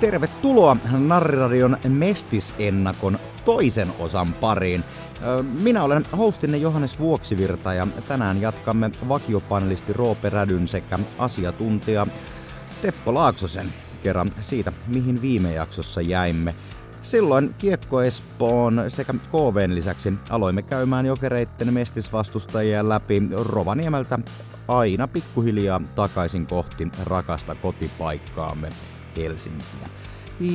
Tervetuloa Narriradion Mestisennakon toisen osan pariin. Minä olen hostinne Johannes Vuoksivirta ja tänään jatkamme vakiopanelisti Roope Rädyn sekä asiantuntija Teppo Laaksosen kerran siitä, mihin viime jaksossa jäimme. Silloin Kiekko Espoon sekä KVn lisäksi aloimme käymään jokereitten mestisvastustajia läpi Rovaniemeltä aina pikkuhiljaa takaisin kohti rakasta kotipaikkaamme Helsinkiä.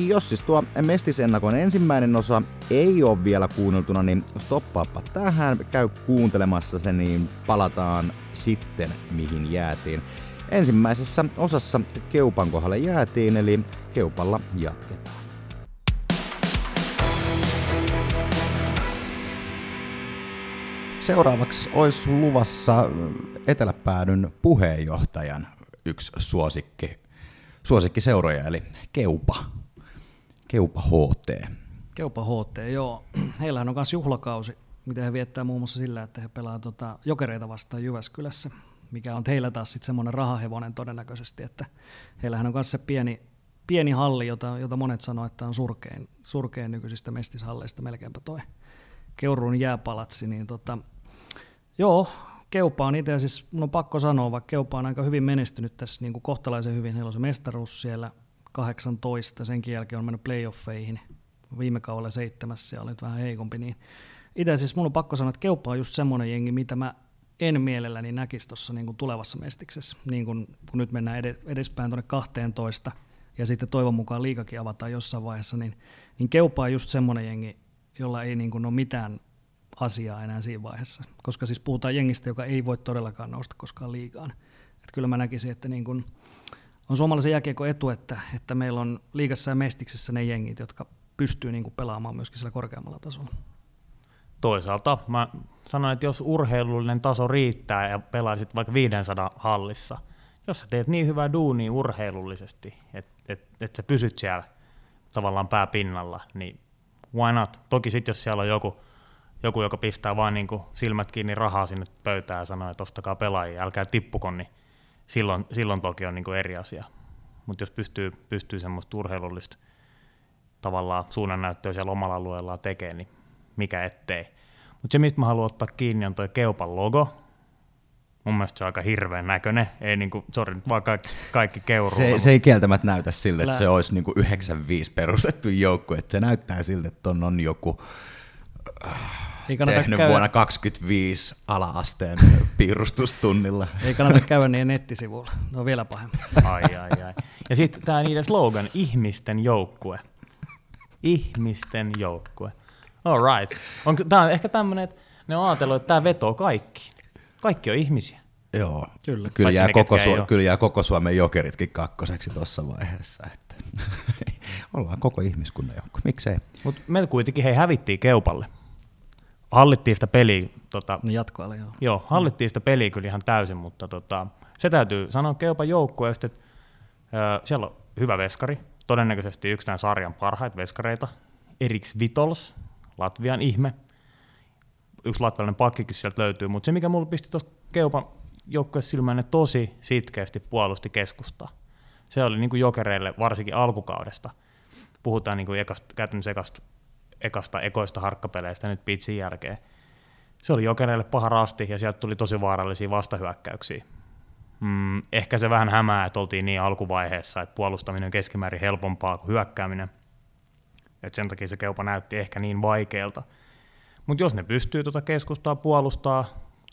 Jos siis tuo Mestisennakon ensimmäinen osa ei ole vielä kuunneltuna, niin stoppaappa tähän, käy kuuntelemassa se, niin palataan sitten mihin jäätiin. Ensimmäisessä osassa Keupan kohdalle jäätiin, eli Keupalla jatketaan. Seuraavaksi olisi luvassa Eteläpäädyn puheenjohtajan yksi suosikki, suosikki seuroja, eli Keupa. Keupa HT. Keupa HT, joo. Heillähän on myös juhlakausi, mitä he viettää muun muassa sillä, että he pelaavat tota jokereita vastaan Jyväskylässä, mikä on heillä taas sitten semmoinen rahahevonen todennäköisesti, että heillähän on myös se pieni, pieni halli, jota, jota monet sanoo, että on surkein, surkein nykyisistä mestishalleista melkeinpä toi Keuruun jääpalatsi, niin tota, joo, Keupa on itse siis, mun on pakko sanoa, vaikka Keupa on aika hyvin menestynyt tässä niin kuin kohtalaisen hyvin, heillä on se mestaruus siellä 18, senkin jälkeen on mennyt playoffeihin, viime kaudella seitsemässä ja oli nyt vähän heikompi, niin itse siis mun on pakko sanoa, että Keupa on just semmoinen jengi, mitä mä en mielelläni näkisi tuossa niin tulevassa mestiksessä, niin kuin, kun nyt mennään edespäin tuonne 12 ja sitten toivon mukaan liikakin avataan jossain vaiheessa, niin, niin Keupa on just semmoinen jengi, jolla ei niin kuin ole mitään asiaa enää siinä vaiheessa, koska siis puhutaan jengistä, joka ei voi todellakaan nousta koskaan liigaan. Et kyllä mä näkisin, että niin kun on suomalaisen jääkiekko etu, että, että meillä on liigassa ja mestiksessä ne jengit, jotka pystyy niin pelaamaan myöskin sillä korkeammalla tasolla. Toisaalta mä sanoin, että jos urheilullinen taso riittää ja pelaisit vaikka 500 hallissa, jos sä teet niin hyvää duunia urheilullisesti, että et, et sä pysyt siellä tavallaan pääpinnalla, niin why not? Toki sitten jos siellä on joku joku, joka pistää vain niin silmät kiinni rahaa sinne pöytään ja sanoo, että ostakaa pelaajia, älkää tippuko, niin silloin, silloin toki on niin eri asia. Mutta jos pystyy, pystyy semmoista urheilullista tavallaan suunnannäyttöä siellä omalla alueellaan tekemään, niin mikä ettei. Mutta se, mistä mä haluan ottaa kiinni, on tuo Keupan logo. Mun mielestä se on aika hirveän näköinen. Ei niinku, sorry, vaan kaikki, kaikki keuru. Se, se, ei kieltämättä näytä siltä, että se olisi niinku 95 perustettu joukkue. Että se näyttää siltä, että on, on joku ei tehnyt käydä. vuonna 25 ala-asteen piirustustunnilla. Ei kannata käydä niiden nettisivuilla, ne on vielä pahempi. Ai, ai, ai. Ja sitten tämä niiden slogan, ihmisten joukkue. Ihmisten joukkue. All right. Tämä on ehkä tämmöinen, että ne on ajatellut, että tämä vetoo kaikki. Kaikki on ihmisiä. Joo, kyllä, kyllä, jää, koko Su- kyllä jää koko Suomen jokeritkin kakkoseksi tuossa vaiheessa. Että ollaan koko ihmiskunnan joukko, miksei. Mutta me kuitenkin hei hävittiin Keupalle hallittiin sitä peliä. Tota, jatkoajalle, joo. Joo, hallittiin sitä peliä kyllä ihan täysin, mutta tota, se täytyy sanoa Keupa joukkueesta, että ö, siellä on hyvä veskari, todennäköisesti yksi tämän sarjan parhaita veskareita, Eriks Vitols, Latvian ihme, yksi latvialainen pakkikin sieltä löytyy, mutta se mikä mulle pisti tuossa Keupan joukkueessa silmään, tosi sitkeästi puolusti keskusta. Se oli niin kuin jokereille varsinkin alkukaudesta. Puhutaan niin kuin ekasta, käytännössä ekasta ekasta ekoista harkkapeleistä nyt pitsin jälkeen. Se oli Jokereille paha rasti ja sieltä tuli tosi vaarallisia vastahyökkäyksiä. Mm, ehkä se vähän hämää, että oltiin niin alkuvaiheessa, että puolustaminen on keskimäärin helpompaa kuin hyökkääminen. Et sen takia se keupa näytti ehkä niin vaikealta. Mutta jos ne pystyy tuota keskustaa puolustaa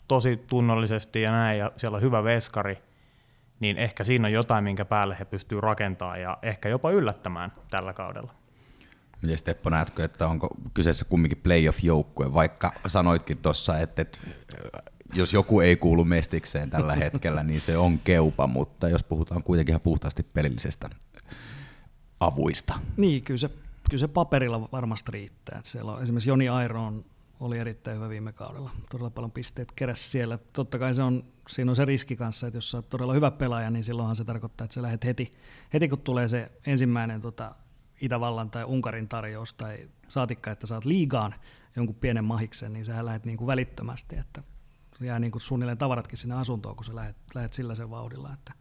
tosi tunnollisesti ja näin, ja siellä on hyvä veskari, niin ehkä siinä on jotain, minkä päälle he pystyy rakentamaan ja ehkä jopa yllättämään tällä kaudella. Miten Teppo näetkö, että onko kyseessä kumminkin playoff-joukkue, vaikka sanoitkin tuossa, että, että jos joku ei kuulu mestikseen tällä hetkellä, niin se on keupa, mutta jos puhutaan kuitenkin ihan puhtaasti pelillisestä avuista. Niin, kyllä se, kyllä se paperilla varmasti riittää. Että siellä on, esimerkiksi Joni Airon oli erittäin hyvä viime kaudella. Todella paljon pisteet keräsi siellä. Totta kai se on, siinä on se riski kanssa, että jos olet todella hyvä pelaaja, niin silloinhan se tarkoittaa, että sä lähdet heti, heti kun tulee se ensimmäinen tota, Itävallan tai Unkarin tarjous tai saatikka, että saat liigaan jonkun pienen mahiksen, niin sä lähdet niin kuin välittömästi, että jää niin kuin suunnilleen tavaratkin sinne asuntoon, kun sä lähdet, lähdet sillä sen vauhdilla. Että,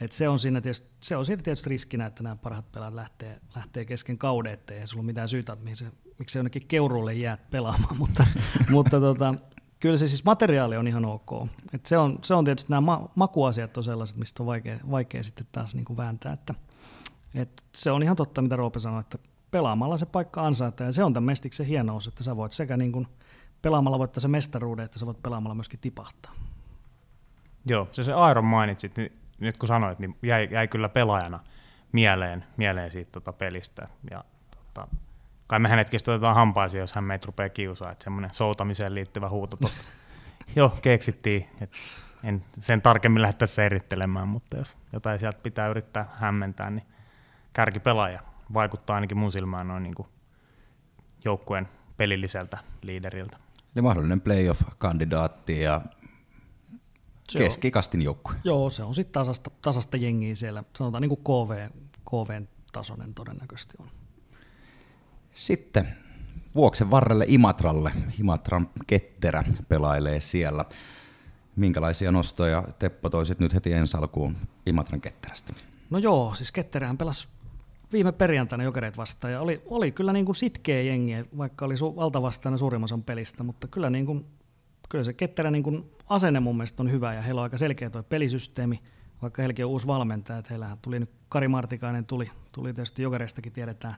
Et se, on siinä tietysti, se on siinä tietysti riskinä, että nämä parhaat pelaajat lähtee, lähtee kesken kauden, ettei sulla ole mitään syytä, mihin se, miksi se jonnekin keuruulle jäät pelaamaan, mutta, mutta tota, kyllä se siis materiaali on ihan ok. Et se, on, se on tietysti nämä ma- makuasiat on sellaiset, mistä on vaikea, vaikea sitten taas niin kuin vääntää. Että, et se on ihan totta, mitä Roope sanoi, että pelaamalla se paikka ansaitaan, ja se on tämän mestiksen hienous, että sä voit sekä niin kuin pelaamalla voittaa se mestaruuden, että sä voit pelaamalla myöskin tipahtaa. Joo, se se Iron mainitsit, niin nyt kun sanoit, niin jäi, jäi kyllä pelaajana mieleen, mieleen siitä tota pelistä. Ja, tota, kai me hänetkin otetaan hampaisiin, jos hän meitä rupeaa kiusaa, että semmoinen soutamiseen liittyvä huuto tuosta jo keksittiin. Et en sen tarkemmin lähde tässä erittelemään, mutta jos jotain sieltä pitää yrittää hämmentää, niin kärkipelaaja vaikuttaa ainakin mun silmään noin niin kuin joukkueen pelilliseltä liideriltä. Eli mahdollinen playoff-kandidaatti ja Se keskikastin joukkue. Joo, se on sitten tasasta, tasasta jengiä siellä. Sanotaan niin kuin KV, KVn tasoinen todennäköisesti on. Sitten Vuoksen varrelle Imatralle. Imatran ketterä pelailee siellä. Minkälaisia nostoja Teppo toisit nyt heti ensi alkuun Imatran ketterästä? No joo, siis Ketterähän pelasi viime perjantaina jokereet vastaan. Ja oli, oli kyllä niin kuin sitkeä jengi, vaikka oli su, valtavastainen suurimman osan pelistä, mutta kyllä, niin kuin, kyllä se Ketterä niin kuin asenne mun mielestä on hyvä. Ja heillä on aika selkeä tuo pelisysteemi, vaikka heilläkin on uusi valmentaja, että heillähän tuli nyt Kari Martikainen, tuli, tuli tietysti jokereistakin tiedetään,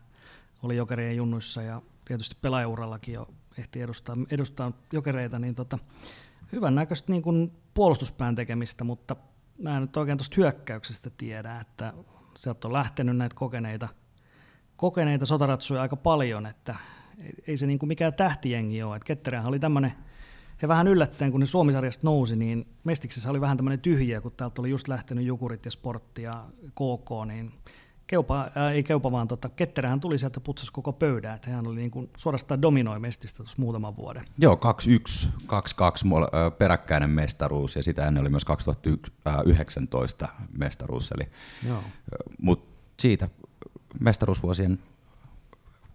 oli jokerien junnuissa ja tietysti pelaajaurallakin jo ehti edustaa, edustaa jokereita, niin tota, hyvän näköistä niin kuin puolustuspään tekemistä, mutta mä en nyt oikein tuosta hyökkäyksestä tiedä, että sieltä on lähtenyt näitä kokeneita, kokeneita sotaratsuja aika paljon, että ei- se niin kuin mikään tähtijengi ole. että Ketterähän oli tämmöinen, he vähän yllättäen, kun ne Suomisarjasta nousi, niin Mestiksessä oli vähän tämmöinen tyhjiä, kun täältä oli just lähtenyt Jukurit ja Sportti ja KK, niin Keupa, ää, ei Keupa, vaan tota, Ketterähän tuli sieltä putsas koko pöydän, että hän oli niin kuin suorastaan dominoi Mestistä tuossa muutaman vuoden. Joo, 2-1, 2-2 mol- ö, peräkkäinen mestaruus ja sitä ennen oli myös 2019 mestaruus. Eli, Joo. mutta siitä mestaruusvuosien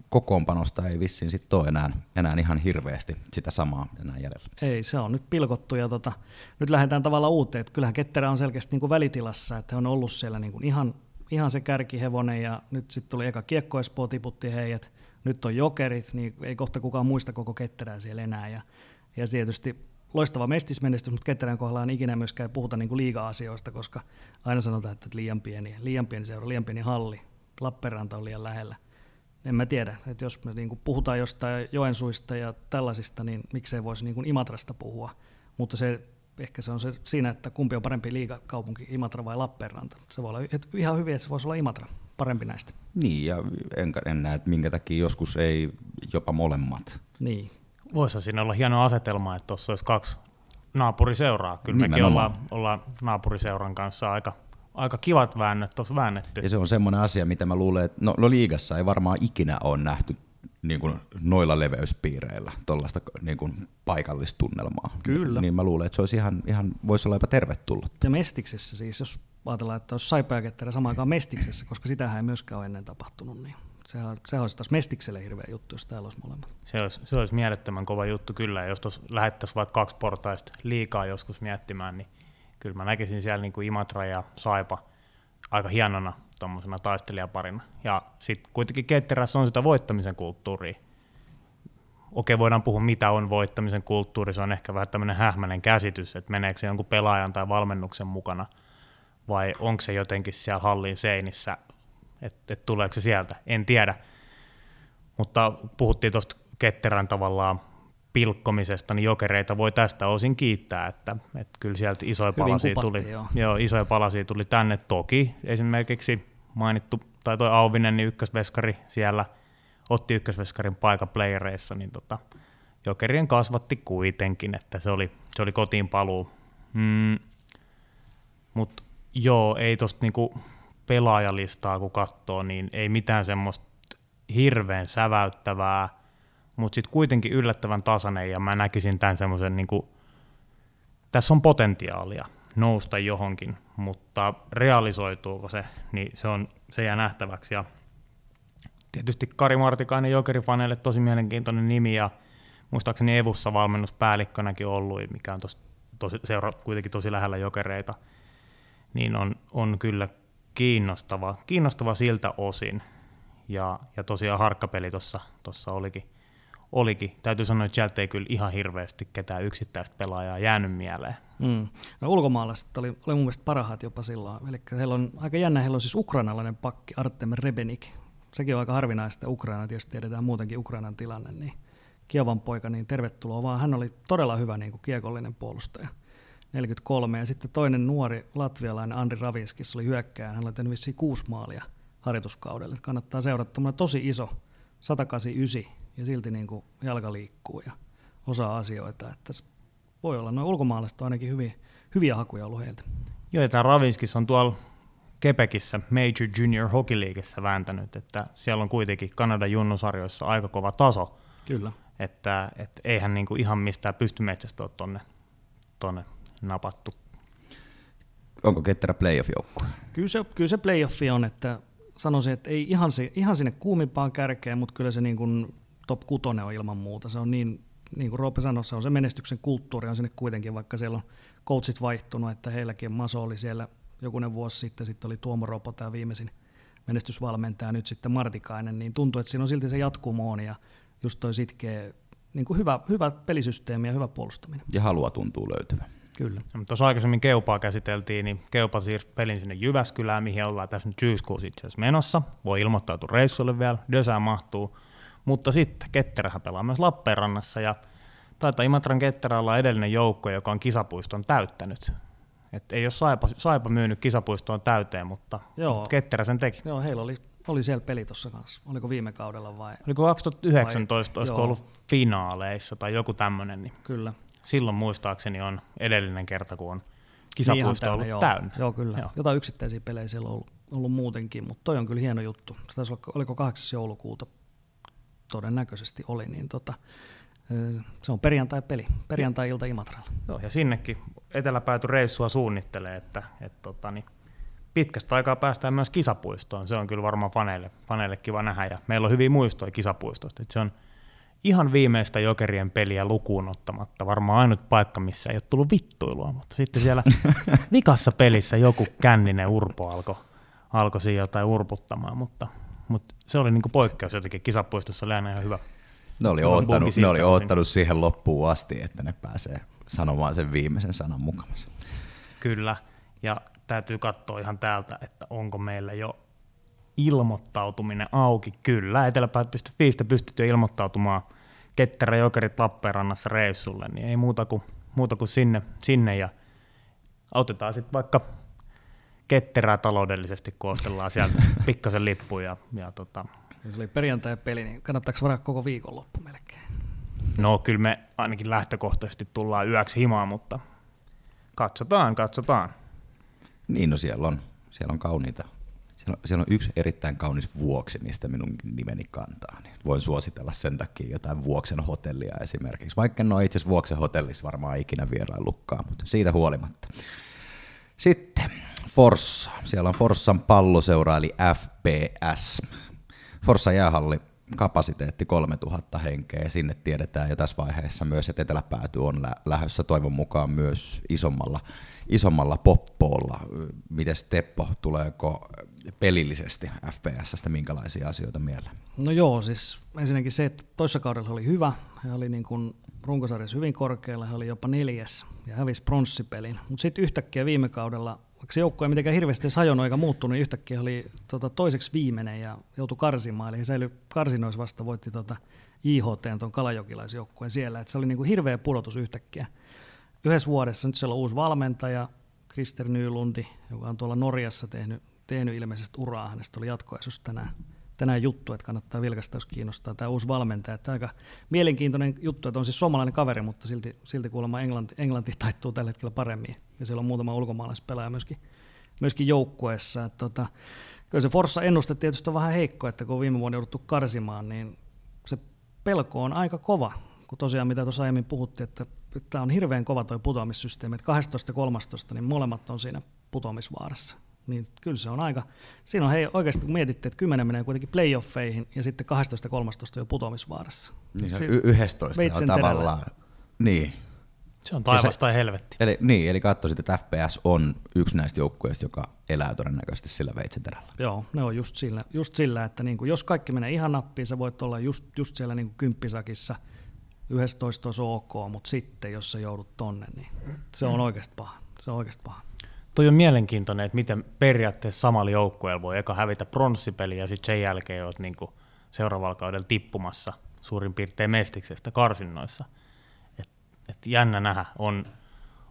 kokoonpanosta ei vissiin sitten ole enää, enää ihan hirveästi sitä samaa enää jäljellä. Ei, se on nyt pilkottu ja tota, nyt lähdetään tavallaan uuteen. Että kyllähän Ketterä on selkeästi niin kuin välitilassa, että he on ollut siellä niin kuin ihan, ihan se kärkihevonen ja nyt sitten tuli eka kiekko Espoo tiputti heidät, nyt on jokerit, niin ei kohta kukaan muista koko Ketterää siellä enää. Ja, ja tietysti loistava mestismenestys, mutta Ketterän kohdalla ei ikinä myöskään puhuta niin kuin liiga-asioista, koska aina sanotaan, että liian pieni, liian pieni seura, liian pieni halli, Lappeenranta on liian lähellä. En mä tiedä, että jos me niin puhutaan jostain Joensuista ja tällaisista, niin miksei voisi niin Imatrasta puhua. Mutta se, ehkä se on se siinä, että kumpi on parempi liigakaupunki, Imatra vai Lappeenranta. Se voi olla että ihan hyvin, että se voisi olla Imatra, parempi näistä. Niin, ja en, en näe, että minkä takia joskus ei jopa molemmat. Niin, Voisi siinä olla hieno asetelma, että tuossa olisi kaksi naapuriseuraa. Kyllä mekin Nimenomaan. ollaan, ollaan naapuriseuran kanssa aika, aika kivat väännöt tuossa väännetty. Ja se on semmoinen asia, mitä mä luulen, että no, no liigassa ei varmaan ikinä ole nähty niin kuin noilla leveyspiireillä tuollaista niin kuin paikallista tunnelmaa. Kyllä. Niin mä luulen, että se olisi ihan, ihan voisi olla jopa tervetullut. ja Mestiksessä siis, jos ajatellaan, että olisi Saipa ja Ketterä samaan aikaan Mestiksessä, koska sitähän ei myöskään ole ennen tapahtunut, niin sehän, sehän olisi taas Mestikselle hirveä juttu, jos täällä olisi molemmat. Se olisi, se olisi mielettömän kova juttu kyllä, ja jos tuossa lähettäisiin vaikka kaksi portaista liikaa joskus miettimään, niin kyllä mä näkisin siellä niin kuin Imatra ja Saipa aika hienona tuommoisena taistelijaparina. Ja sitten kuitenkin Ketterässä on sitä voittamisen kulttuuria. Okei, voidaan puhua mitä on voittamisen kulttuuri, se on ehkä vähän tämmöinen hähmäinen käsitys, että meneekö se jonkun pelaajan tai valmennuksen mukana, vai onko se jotenkin siellä hallin seinissä, että et tuleeko se sieltä, en tiedä. Mutta puhuttiin tuosta ketterän tavallaan pilkkomisesta, niin jokereita voi tästä osin kiittää, että, että kyllä sieltä isoja Hyvin palasia kupatti, tuli, joo. joo, isoja palasia tuli tänne. Toki esimerkiksi mainittu, tai toi Auvinen, niin ykkösveskari siellä otti ykkösveskarin paikan playereissa, niin tota, jokerien kasvatti kuitenkin, että se oli, se oli kotiin paluu. Mm, Mutta joo, ei tosta niinku pelaajalistaa kun katsoo, niin ei mitään semmoista hirveän säväyttävää, mutta sitten kuitenkin yllättävän tasainen, ja mä näkisin tämän semmoisen, niinku, tässä on potentiaalia nousta johonkin, mutta realisoituuko se, niin se, on, se jää nähtäväksi. Ja tietysti Kari Martikainen Jokerifaneille tosi mielenkiintoinen nimi, ja muistaakseni Evussa valmennuspäällikkönäkin ollut, mikä on tos, tosi, seura kuitenkin tosi lähellä jokereita, niin on, on kyllä kiinnostava, kiinnostava siltä osin. Ja, ja tosiaan harkkapeli tuossa olikin, olikin. Täytyy sanoa, että sieltä ei kyllä ihan hirveästi ketään yksittäistä pelaajaa jäänyt mieleen. Mm. No, ulkomaalaiset oli, oli mun mielestä parhaat jopa silloin. Eli heillä on aika jännä, heillä on siis ukrainalainen pakki Artem Rebenik. Sekin on aika harvinaista. Ukraina tietysti tiedetään muutenkin Ukrainan tilanne, niin Kiovan poika, niin tervetuloa vaan. Hän oli todella hyvä niin kuin kiekollinen puolustaja. 43. Ja sitten toinen nuori latvialainen Andri Ravinskis oli hyökkääjä. Hän oli tehnyt vissiin kuusi maalia harjoituskaudelle. Kannattaa seurata. tosi iso, 189, ja silti niin kuin jalka liikkuu ja osaa asioita. Että voi olla, noin ulkomaalaiset on ainakin hyviä, hyviä hakuja ollut heiltä. Joo, ja tämä Ravinskis on tuolla Kepekissä Major Junior Hockey Leagueissa vääntänyt, että siellä on kuitenkin Kanadan junnusarjoissa aika kova taso. Kyllä. Että, että eihän niinku ihan mistään pystymetsästä ole tonne, tonne napattu. Onko ketterä playoff-joukkue? Kyllä se, kyllä se playoffi on, että sanoisin, että ei ihan, se, ihan sinne kuumimpaan kärkeen, mutta kyllä se niin kuin top kutonen on ilman muuta. Se on niin, niin kuin Roope sanoi, se on se menestyksen kulttuuri on sinne kuitenkin, vaikka siellä on coachit vaihtunut, että heilläkin Maso oli siellä jokunen vuosi sitten, sitten oli Tuomo Ropo tämä viimeisin menestysvalmentaja, nyt sitten Martikainen, niin tuntuu, että siinä on silti se jatkumooni ja just toi sitkeä, niin kuin hyvä, hyvä pelisysteemi ja hyvä puolustaminen. Ja halua tuntuu löytyvän. Kyllä. No, tuossa aikaisemmin Keupaa käsiteltiin, niin Keupa siirsi pelin sinne Jyväskylään, mihin ollaan tässä nyt syyskuussa itse asiassa menossa. Voi ilmoittautua reissulle vielä, Dösää mahtuu. Mutta sitten Ketterähän pelaa myös Lappeenrannassa ja taitaa Imatran Ketterä olla edellinen joukko, joka on kisapuiston täyttänyt. Et ei ole Saipa, Saipa myynyt kisapuistoon täyteen, mutta, Joo. mutta Ketterä sen teki. Joo, heillä oli, oli siellä peli tuossa kanssa. Oliko viime kaudella vai? Oliko 2019, vai, olisiko joo. ollut finaaleissa tai joku tämmöinen. Niin Kyllä. Silloin muistaakseni on edellinen kerta, kun on kisapuisto niin ollut joo. täynnä. Joo, kyllä. Joo. Jotain yksittäisiä pelejä siellä on ollut, ollut muutenkin, mutta toi on kyllä hieno juttu. Se taisi olla, oliko 8. joulukuuta todennäköisesti oli, niin tota, se on perjantai-peli, perjantai-ilta Imatralla. Joo, ja sinnekin eteläpääty reissua suunnittelee, että, että tota, niin pitkästä aikaa päästään myös kisapuistoon. Se on kyllä varmaan faneille, faneille kiva nähdä, ja meillä on hyviä muistoja kisapuistosta. Että se on ihan viimeistä jokerien peliä lukuun ottamatta varmaan ainut paikka, missä ei ole tullut vittuilua, mutta sitten siellä vikassa pelissä joku känninen urpo alkoi alko siinä jotain urputtamaan, mutta, mutta se oli niinku poikkeus jotenkin. Kisapuistossa oli aina ihan hyvä. Ne oli, oottanut, ne oli oottanut siihen loppuun asti, että ne pääsee sanomaan sen viimeisen sanan mukamassa. Kyllä, ja täytyy katsoa ihan täältä, että onko meillä jo ilmoittautuminen auki. Kyllä, eteläpäät.fiistä pystyt jo ilmoittautumaan Ketterä Jokerit Lappeenrannassa reissulle, niin ei muuta kuin, muuta kuin sinne, sinne ja autetaan sitten vaikka ketterää taloudellisesti, kun ostellaan sieltä pikkasen lippu. Ja, ja tota. ja se oli perjantai-peli, niin kannattaako varaa koko viikonloppu melkein? No kyllä me ainakin lähtökohtaisesti tullaan yöksi himaan, mutta katsotaan, katsotaan. Niin, no siellä on, siellä on kauniita siellä on, siellä on yksi erittäin kaunis vuoksi, mistä minun nimeni kantaa. Niin voin suositella sen takia jotain Vuoksen hotellia esimerkiksi. Vaikka en ole itse asiassa Vuoksen hotellissa varmaan ikinä vieraillutkaan, mutta siitä huolimatta. Sitten Forssa. Siellä on Forssan palloseura eli FPS. Forssa jäähalli kapasiteetti 3000 henkeä sinne tiedetään jo tässä vaiheessa myös, että eteläpääty on lä- lähössä toivon mukaan myös isommalla, isommalla poppoolla. Miten Teppo, tuleeko pelillisesti FPSstä minkälaisia asioita mieleen? No joo, siis ensinnäkin se, että toissa kaudella oli hyvä, he oli niin kuin runkosarjassa hyvin korkealla, he oli jopa neljäs ja hävisi pronssipelin, mutta sitten yhtäkkiä viime kaudella vaikka se joukkue ei mitenkään hirveästi hajonnut eikä muuttunut, niin yhtäkkiä oli tota, toiseksi viimeinen ja joutui karsimaan. Eli he säilyi karsinoissa vasta, voitti tota, IHT, tuon kalajokilaisjoukkueen siellä. Et se oli niinku hirveä pudotus yhtäkkiä. Yhdessä vuodessa nyt siellä on uusi valmentaja, Krister Nylundi, joka on tuolla Norjassa tehnyt, tehnyt ilmeisesti uraa. Hänestä oli jatkoaisuus tänään tänään juttu, että kannattaa vilkasta, jos kiinnostaa tämä uusi valmentaja. Tämä aika mielenkiintoinen juttu, että on siis suomalainen kaveri, mutta silti, silti kuulemma Englanti, Englanti taittuu tällä hetkellä paremmin. Ja siellä on muutama ulkomaalaispelaaja myöskin, myöskin joukkueessa. Että tota, kyllä se Forssa ennuste tietysti on vähän heikko, että kun viime vuonna jouduttu karsimaan, niin se pelko on aika kova. Kun tosiaan mitä tuossa aiemmin puhuttiin, että tämä on hirveän kova tuo putoamissysteemi, että 12 ja 13, niin molemmat on siinä putoamisvaarassa niin kyllä se on aika, siinä on hei oikeasti kun mietitte, että 10 menee kuitenkin playoffeihin ja sitten 12-13 jo putoamisvaarassa. Niin se y- 11 on tavallaan, niin. Se on taivas tai helvetti. Eli, niin, eli katsoisit, että FPS on yksi näistä joukkueista, joka elää todennäköisesti sillä veitsenterällä. Joo, ne on just sillä, just sillä että niin kuin, jos kaikki menee ihan nappiin, sä voit olla just, just siellä niin kuin kymppisakissa, 11 olisi ok, mutta sitten jos sä joudut tonne, niin se on oikeasti paha. Se on oikeasti paha. Toi on mielenkiintoinen, että miten periaatteessa samalla joukkueella voi eka hävitä pronssipeli ja sitten sen jälkeen olet niin seuraavalla kaudella tippumassa suurin piirtein mestiksestä karsinnoissa. Et, et jännä nähdä. On,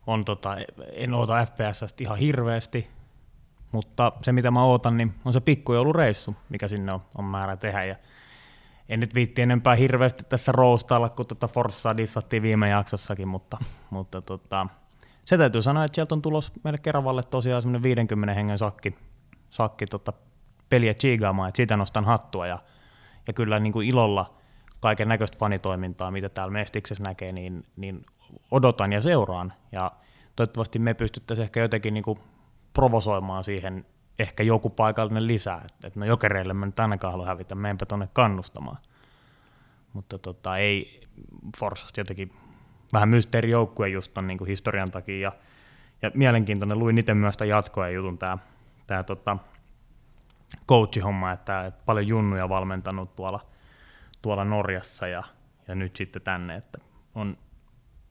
on tota, en oota FPS ihan hirveästi, mutta se mitä mä ootan, niin on se pikkujoulureissu, mikä sinne on, on määrä tehdä. Ja en nyt viitti enempää hirveästi tässä roustailla, kun tuota Forssaa dissattiin viime jaksossakin, mutta, mutta tota, se täytyy sanoa, että sieltä on tulos meille Keravalle tosiaan semmoinen 50 hengen sakki, sakki tota, peliä chiigaamaan, että siitä nostan hattua ja, ja kyllä niin kuin ilolla kaiken näköistä fanitoimintaa, mitä täällä Mestiksessä näkee, niin, niin odotan ja seuraan. Ja toivottavasti me pystyttäisiin ehkä jotenkin niin kuin provosoimaan siihen ehkä joku paikallinen lisää, että, että no jokereille mä nyt ainakaan halua hävitä, menpä tuonne kannustamaan. Mutta tota, ei Forsasta jotenkin vähän mysteerijoukkue just ton niin historian takia. Ja, ja mielenkiintoinen, luin itse myös tämän jatkoa jutun tämä tää, tota, coachihomma, että, että paljon junnuja valmentanut tuolla, tuolla Norjassa ja, ja nyt sitten tänne, että on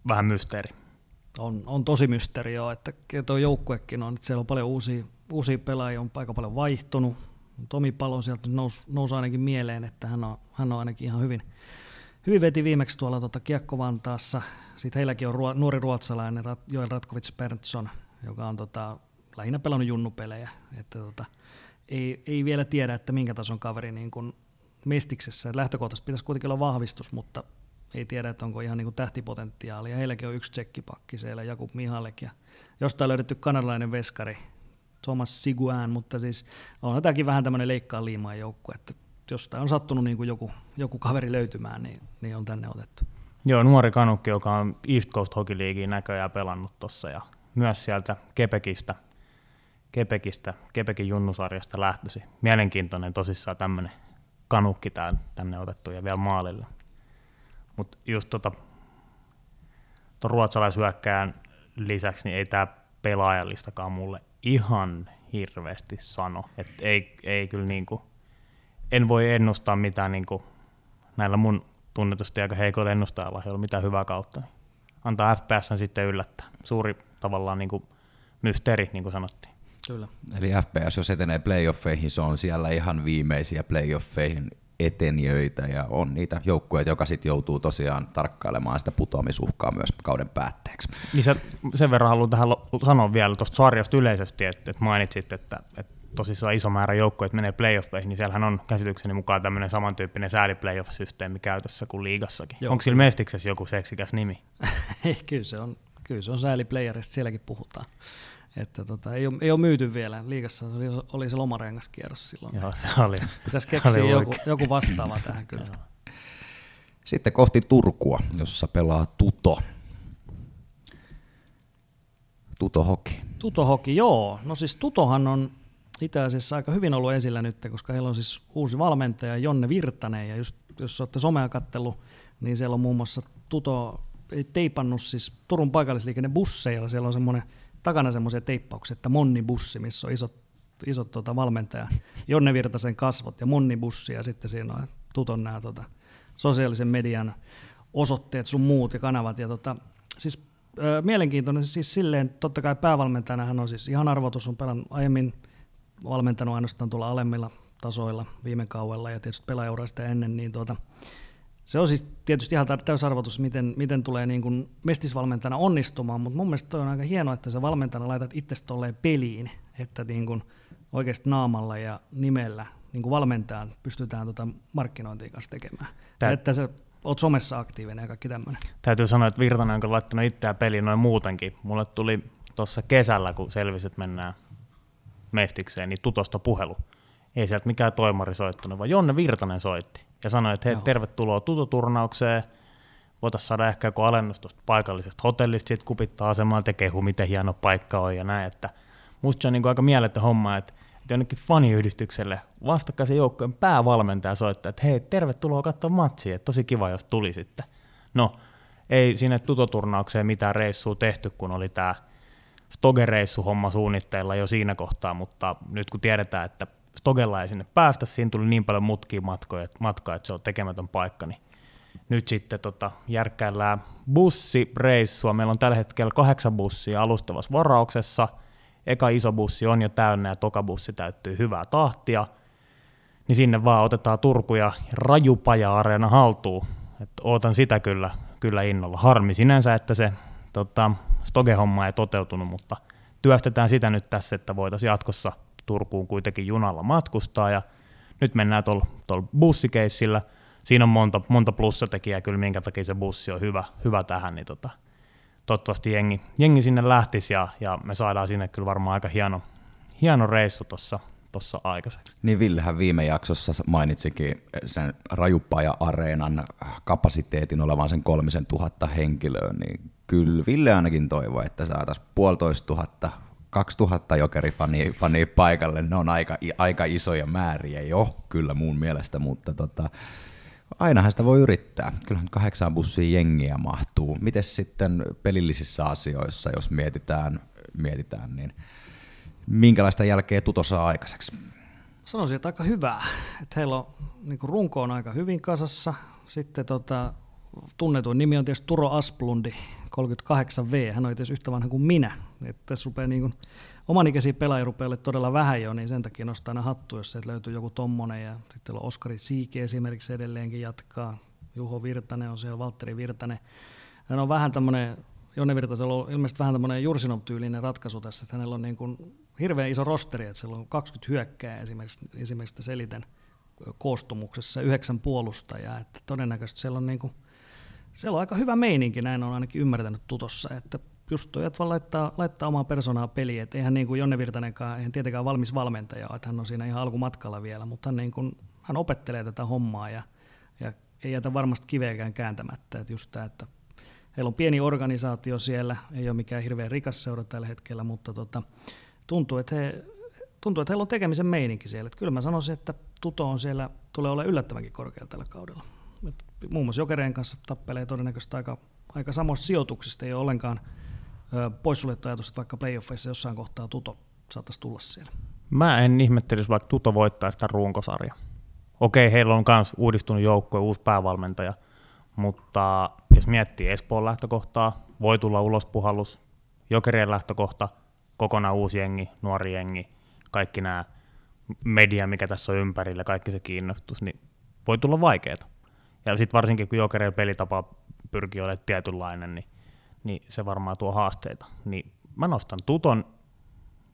vähän mysteeri. On, on tosi mysteeri joo, että tuo joukkuekin on, että siellä on paljon uusia, uusia pelaajia, on aika paljon vaihtunut. Tomi Palo sieltä nousi, nousi ainakin mieleen, että hän on, hän on ainakin ihan hyvin, hyvin veti viimeksi tuolla tota Kiekko-Vantaassa. Sitten heilläkin on ruo, nuori ruotsalainen Joel Ratkovits Berntsson, joka on tota, lähinnä pelannut junnupelejä. Että tota, ei, ei, vielä tiedä, että minkä tason kaveri niin kuin Mestiksessä. Lähtökohtaisesti pitäisi kuitenkin olla vahvistus, mutta ei tiedä, että onko ihan niin kuin tähtipotentiaalia. Heilläkin on yksi tsekkipakki siellä, Jakub Mihalek, ja jostain löydetty kanadalainen veskari, Thomas Siguan, mutta siis on tämäkin vähän tämmöinen leikkaa liimaa joukku, että jostain on sattunut niin kuin joku, joku kaveri löytymään, niin, niin on tänne otettu. Joo, nuori kanukki, joka on East Coast Hockey Leaguein näköjään pelannut tuossa ja myös sieltä Kepekistä, Kepekistä, Kepekin junnusarjasta lähtösi. Mielenkiintoinen tosissaan tämmöinen kanukki tänne otettu ja vielä maalilla. Mutta just tota, ton ruotsalaisyökkään lisäksi niin ei tämä pelaajallistakaan mulle ihan hirveästi sano. Et ei, ei kyllä niinku, en voi ennustaa mitään niinku, näillä mun tunnetusti aika heikoilla ennustajalla ei ole mitään hyvää kautta. Niin antaa FPS sitten yllättää. Suuri tavallaan niinku mysteeri, niin kuin sanottiin. Kyllä. Eli FPS, jos etenee playoffeihin, se on siellä ihan viimeisiä playoffeihin etenijöitä ja on niitä joukkueita, joka sitten joutuu tosiaan tarkkailemaan sitä putoamisuhkaa myös kauden päätteeksi. Niin se, sen verran haluan tähän sanoa vielä tuosta sarjasta yleisesti, että, että mainitsit, että, että tosissaan iso määrä joukkueita menee playoffeihin, niin siellähän on käsitykseni mukaan tämmöinen samantyyppinen sääli playoff-systeemi käytössä kuin liigassakin. Joo. Onko sillä Mestiksessä joku seksikäs nimi? Kyllä se on, kyllä se on sääli playerista, sielläkin puhutaan. Että tota, ei, ole, ei ole myyty vielä. Liigassa oli, oli se lomarengaskierros silloin. Joo, se oli. Pitäisi keksiä oli joku, joku vastaava tähän kyllä. Sitten kohti Turkua, jossa pelaa Tuto. Tuto Hoki. Tuto Hoki, joo. No siis Tutohan on itse asiassa aika hyvin ollut esillä nyt, koska heillä on siis uusi valmentaja Jonne Virtanen, ja just, jos olette somea kattellut, niin siellä on muun muassa Tuto teipannut siis Turun paikallisliikenne busseilla, siellä on semmoinen takana semmoisia teippauksia, että Monni-bussi, missä on isot, isot tota, valmentaja Jonne Virtasen kasvot ja Monni-bussi, ja sitten siinä on Tuton nämä tota, sosiaalisen median osoitteet sun muut ja kanavat. Ja tota, siis ö, mielenkiintoinen siis silleen, totta kai päävalmentajana hän on siis ihan arvotus, on pelannut aiemmin valmentanut ainoastaan tuolla alemmilla tasoilla viime kaudella ja tietysti pelaajauraista ennen, niin tuota, se on siis tietysti ihan täysarvoitus, miten, miten tulee niin kuin mestisvalmentajana onnistumaan, mutta mun mielestä on aika hienoa, että sä valmentajana laitat itse tolleen peliin, että niin kuin oikeasti naamalla ja nimellä niin kuin valmentajan pystytään tota markkinointia kanssa tekemään. Tää... Että sä oot somessa aktiivinen ja kaikki tämmöinen. Täytyy sanoa, että Virtanen on laittanut itseään peliin noin muutenkin. Mulle tuli tuossa kesällä, kun selvisi, että mennään mestikseen, niin tutosta puhelu. Ei sieltä mikään toimari soittanut, vaan Jonne Virtanen soitti ja sanoi, että hei, tervetuloa tututurnaukseen, voitaisiin saada ehkä joku alennus tuosta paikallisesta hotellista, sitten kupittaa asemalta ja kehu, miten hieno paikka on ja näin, että musta se on niin aika mieletön homma, että, että jonnekin faniyhdistykselle vastakkaisen joukkojen päävalmentaja soittaa, että hei, tervetuloa katsoa matsia, että tosi kiva, jos tuli sitten. No, ei sinne tutoturnaukseen mitään reissua tehty, kun oli tämä Stoge-reissu-homma suunnitteilla jo siinä kohtaa, mutta nyt kun tiedetään, että Stogella ei sinne päästä, siinä tuli niin paljon mutkia matkoja, matkaa, että se on tekemätön paikka, niin nyt sitten tota, järkkäillään bussireissua. Meillä on tällä hetkellä kahdeksan bussia alustavassa varauksessa. Eka iso bussi on jo täynnä ja toka bussi täyttyy hyvää tahtia. Niin sinne vaan otetaan Turku ja Rajupaja-areena haltuun. Et ootan sitä kyllä, kyllä innolla. Harmi sinänsä, että se tota, Stoge-homma ei toteutunut, mutta työstetään sitä nyt tässä, että voitaisiin jatkossa Turkuun kuitenkin junalla matkustaa. Ja nyt mennään tuolla bussikeissillä – siinä on monta, monta plussatekijää kyllä, minkä takia se bussi on hyvä, hyvä tähän, niin tota, toivottavasti jengi, jengi sinne lähtisi ja, ja, me saadaan sinne kyllä varmaan aika hieno, hieno reissu tuossa tuossa aikaiseksi. Niin Villehän viime jaksossa mainitsikin sen Rajupaja-areenan kapasiteetin olevan sen kolmisen tuhatta henkilöä, niin kyllä Ville ainakin toivoo, että saataisiin puolitoista tuhatta 2000 jokerifania fani paikalle, ne on aika, aika isoja määriä jo, kyllä mun mielestä, mutta tota, ainahan sitä voi yrittää. Kyllähän kahdeksaan bussiin jengiä mahtuu. Miten sitten pelillisissä asioissa, jos mietitään, mietitään niin minkälaista jälkeä Tuto saa aikaiseksi? Sanoisin, että aika hyvää. Että heillä on niin runko on aika hyvin kasassa. Sitten tota, tunnetuin nimi on tietysti Turo Asplundi, 38V. Hän on tietysti yhtä vanha kuin minä. Että tässä rupeaa niin kuin omanikäisiä pelaajia rupeaa todella vähän jo, niin sen takia nostaa aina hattu, jos sieltä löytyy joku tommonen. Ja sitten on Oskari Siiki esimerkiksi edelleenkin jatkaa. Juho Virtanen on siellä, Valtteri Virtanen. Hän on vähän tämmöinen, Jonne Virtasella on ilmeisesti vähän tämmöinen Jursinov-tyylinen ratkaisu tässä, että hänellä on niin kuin hirveän iso rosteri, että siellä on 20 hyökkää esimerkiksi, esimerkiksi seliten koostumuksessa, yhdeksän puolustajaa, että todennäköisesti siellä on, niin kuin, siellä on aika hyvä meininki, näin on ainakin ymmärtänyt tutossa, että just toi, vaan laittaa, laittaa omaa persoonaa peliin, että eihän niin kuin Jonne Virtanenkaan, eihän tietenkään valmis valmentaja, että hän on siinä ihan alkumatkalla vielä, mutta hän, niin kuin, hän opettelee tätä hommaa ja, ja ei jätä varmasti kiveäkään kääntämättä, että just tämä, että heillä on pieni organisaatio siellä, ei ole mikään hirveän rikas seura tällä hetkellä, mutta tota, tuntuu, että he, tuntuu, että heillä on tekemisen meininki siellä. Että kyllä mä sanoisin, että Tuto on siellä, tulee olla yllättävänkin korkealla tällä kaudella. Muun muassa Jokereen kanssa tappelee todennäköisesti aika, aika samoista sijoituksista, ei ole ollenkaan – poissuljettu ajatus, että vaikka playoffeissa jossain kohtaa Tuto saattaisi tulla siellä? Mä en ihmettelisi, vaikka Tuto voittaa sitä runkosarjaa. Okei, heillä on myös uudistunut joukkue, uusi päävalmentaja, mutta jos miettii Espoon lähtökohtaa, voi tulla ulospuhallus, Jokerien lähtökohta, kokonaan uusi jengi, nuori jengi, kaikki nämä media, mikä tässä on ympärillä, kaikki se kiinnostus, niin voi tulla vaikeaa. Ja sitten varsinkin, kun Jokerien pelitapa pyrkii olemaan tietynlainen, niin niin se varmaan tuo haasteita. Niin mä nostan Tuton,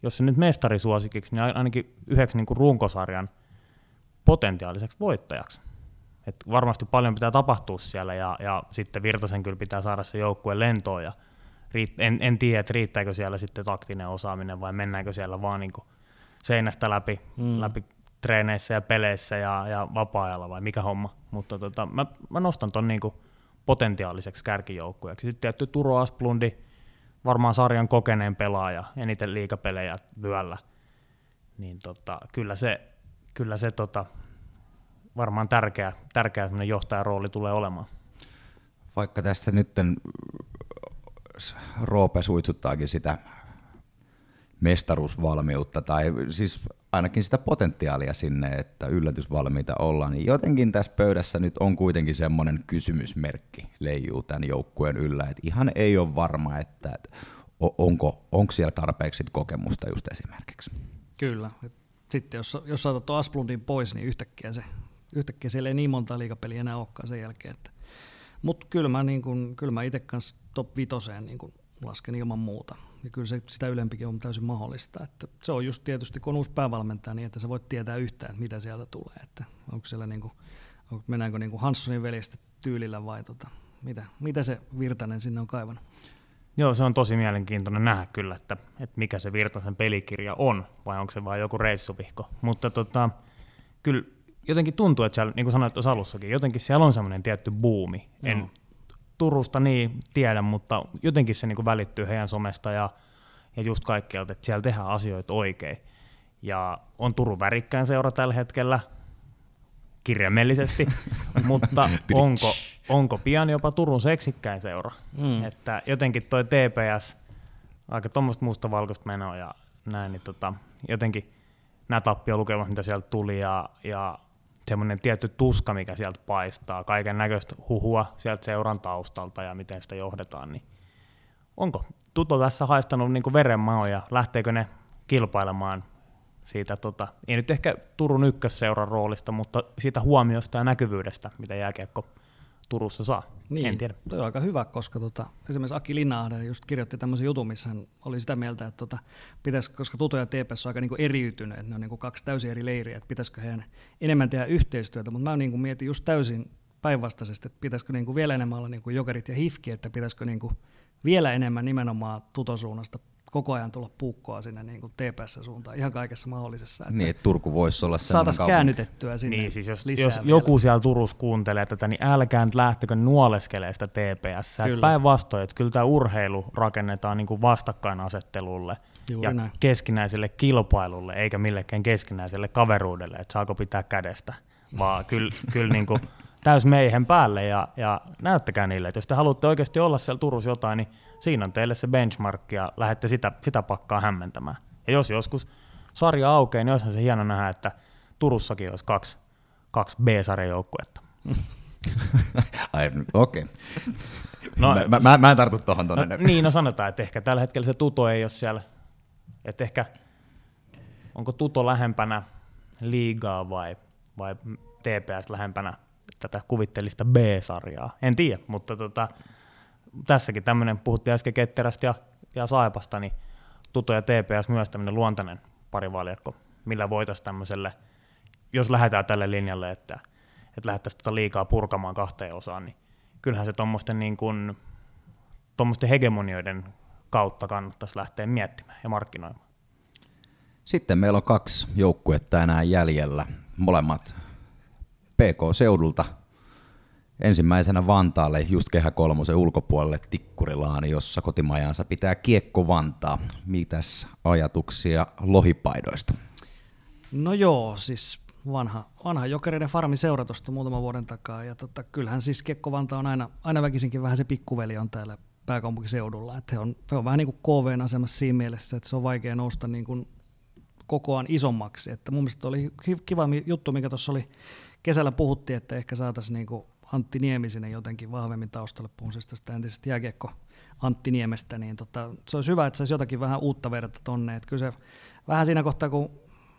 jos se nyt mestarisuosikiksi, niin ainakin yhdeksi niin kuin runkosarjan potentiaaliseksi voittajaksi. Et varmasti paljon pitää tapahtua siellä ja, ja sitten Virtasen kyllä pitää saada se joukkue lentoon ja riitt- en, en tiedä, että riittääkö siellä sitten taktinen osaaminen vai mennäänkö siellä vaan niin seinästä läpi, mm. läpi treeneissä ja peleissä ja, ja vapaa-ajalla vai mikä homma. Mutta tota, mä, mä nostan ton niin kuin potentiaaliseksi kärkijoukkueeksi. Sitten tietty Turo Asplundi, varmaan sarjan kokeneen pelaaja, eniten liikapelejä vyöllä. Niin tota, kyllä se, kyllä se tota, varmaan tärkeä, tärkeä johtajan rooli tulee olemaan. Vaikka tässä nyt Roope suitsuttaakin sitä mestaruusvalmiutta tai siis ainakin sitä potentiaalia sinne, että yllätysvalmiita ollaan, niin jotenkin tässä pöydässä nyt on kuitenkin semmoinen kysymysmerkki leijuu tämän joukkueen yllä, että ihan ei ole varma, että onko, onko siellä tarpeeksi kokemusta just esimerkiksi. Kyllä. Sitten jos, jos saatat tuon Asplundin pois, niin yhtäkkiä, se, yhtäkkiä siellä ei niin monta liikapeliä enää olekaan sen jälkeen. Että. Mutta kyllä mä, niin kun, kyllä mä itse kanssa top vitoseen niin kun lasken ilman muuta ja kyllä se, sitä ylempikin on täysin mahdollista. Että se on just tietysti, kun on uusi päävalmentaja, niin että sä voit tietää yhtään, että mitä sieltä tulee. Että onko siellä niin kuin, mennäänkö niin kuin Hanssonin veljestä tyylillä vai tota, mitä, mitä se Virtanen sinne on kaivannut? Joo, se on tosi mielenkiintoinen nähdä kyllä, että, että mikä se Virtasen pelikirja on, vai onko se vain joku reissupihko. Mutta tota, kyllä jotenkin tuntuu, että siellä, niin kuin sanoit tuossa alussakin, jotenkin siellä on semmoinen tietty buumi. En, Turusta niin tiedän, mutta jotenkin se niin välittyy heidän somesta ja, ja just kaikkialta, että siellä tehdään asioita oikein. Ja on Turun värikkään seura tällä hetkellä, kirjaimellisesti, mutta onko, onko pian jopa Turun seksikkäin seura? Mm. Että jotenkin toi TPS, aika tuommoista musta valkoista menoa ja näin, niin tota, jotenkin nämä tappiolukemat, mitä sieltä tuli ja, ja semmoinen tietty tuska, mikä sieltä paistaa, kaiken näköistä huhua sieltä seuran taustalta ja miten sitä johdetaan, niin onko Tuto tässä haistanut niin verenmaoja, lähteekö ne kilpailemaan siitä, tota, ei nyt ehkä Turun ykkösseuran roolista, mutta siitä huomiosta ja näkyvyydestä, mitä jääkiekko Turussa saa. Niin, en tiedä. Toi on aika hyvä, koska tota, esimerkiksi Aki Linnahden just kirjoitti tämmöisen jutun, missä hän oli sitä mieltä, että tota, pitäisi, koska Tuto ja TPS on aika niinku eriytyneet, ne on niinku kaksi täysin eri leiriä, että pitäisikö heidän enemmän tehdä yhteistyötä, mutta mä niinku mietin just täysin päinvastaisesti, että pitäisikö niinku vielä enemmän olla niinku jokerit ja hifki, että pitäisikö niinku vielä enemmän nimenomaan tutosuunnasta koko ajan tulla puukkoa sinne niin kuin TPS-suuntaan ihan kaikessa mahdollisessa. Että niin, että Turku voisi olla Saataisiin käännytettyä sinne Niin, siis jos, jos joku siellä Turussa kuuntelee tätä, niin älkää nyt lähtekö nuoleskelee sitä TPS. Päinvastoin, että kyllä tämä urheilu rakennetaan niin kuin vastakkainasettelulle Juuri ja näin. keskinäiselle kilpailulle, eikä millekään keskinäiselle kaveruudelle, että saako pitää kädestä, vaan kyllä, kyllä niin kuin täys meihin päälle ja, ja näyttäkää niille, että jos te haluatte oikeasti olla siellä Turussa jotain, niin siinä on teille se benchmark ja lähdette sitä, sitä pakkaa hämmentämään. Ja jos joskus sarja aukeaa, niin olisihan se hieno nähdä, että Turussakin olisi kaksi, kaksi B-sarjan joukkuetta. Okei. Okay. No, mä, mä, mä, en tartu tuohon tuonne. No, niin, no sanotaan, että ehkä tällä hetkellä se tuto ei ole siellä, että ehkä onko tuto lähempänä liigaa vai, vai TPS lähempänä tätä kuvittelista B-sarjaa. En tiedä, mutta tota, tässäkin tämmöinen, puhuttiin äsken Ketterästä ja, ja Saipasta, niin Tuto ja TPS myös tämmöinen luontainen parivaljakko, millä voitaisiin tämmöiselle, jos lähdetään tälle linjalle, että, että lähdettäisiin tota liikaa purkamaan kahteen osaan, niin kyllähän se tuommoisten niin kuin, hegemonioiden kautta kannattaisi lähteä miettimään ja markkinoimaan. Sitten meillä on kaksi joukkuetta enää jäljellä, molemmat PK-seudulta ensimmäisenä Vantaalle just Kehä Kolmosen ulkopuolelle Tikkurilaani, jossa kotimajansa pitää Kiekko Vantaa. Mitäs ajatuksia lohipaidoista? No joo, siis vanha, vanha jokereiden farmi seuratusta muutaman vuoden takaa. Ja tota, kyllähän siis Kiekko Vantaa on aina, aina väkisinkin vähän se pikkuveli on täällä pääkaupunkiseudulla. Että he on, he on vähän niin kuin KVn asemassa siinä mielessä, että se on vaikea nousta niin kuin kokoaan isommaksi. Että mun mielestä oli kiva juttu, mikä tuossa oli kesällä puhuttiin, että ehkä saataisiin niin Antti Niemisinen jotenkin vahvemmin taustalle, puhun siis tästä entisestä jääkiekko Antti Niemestä, niin tota, se olisi hyvä, että saisi jotakin vähän uutta verta tonne. Että kyllä se vähän siinä kohtaa, kun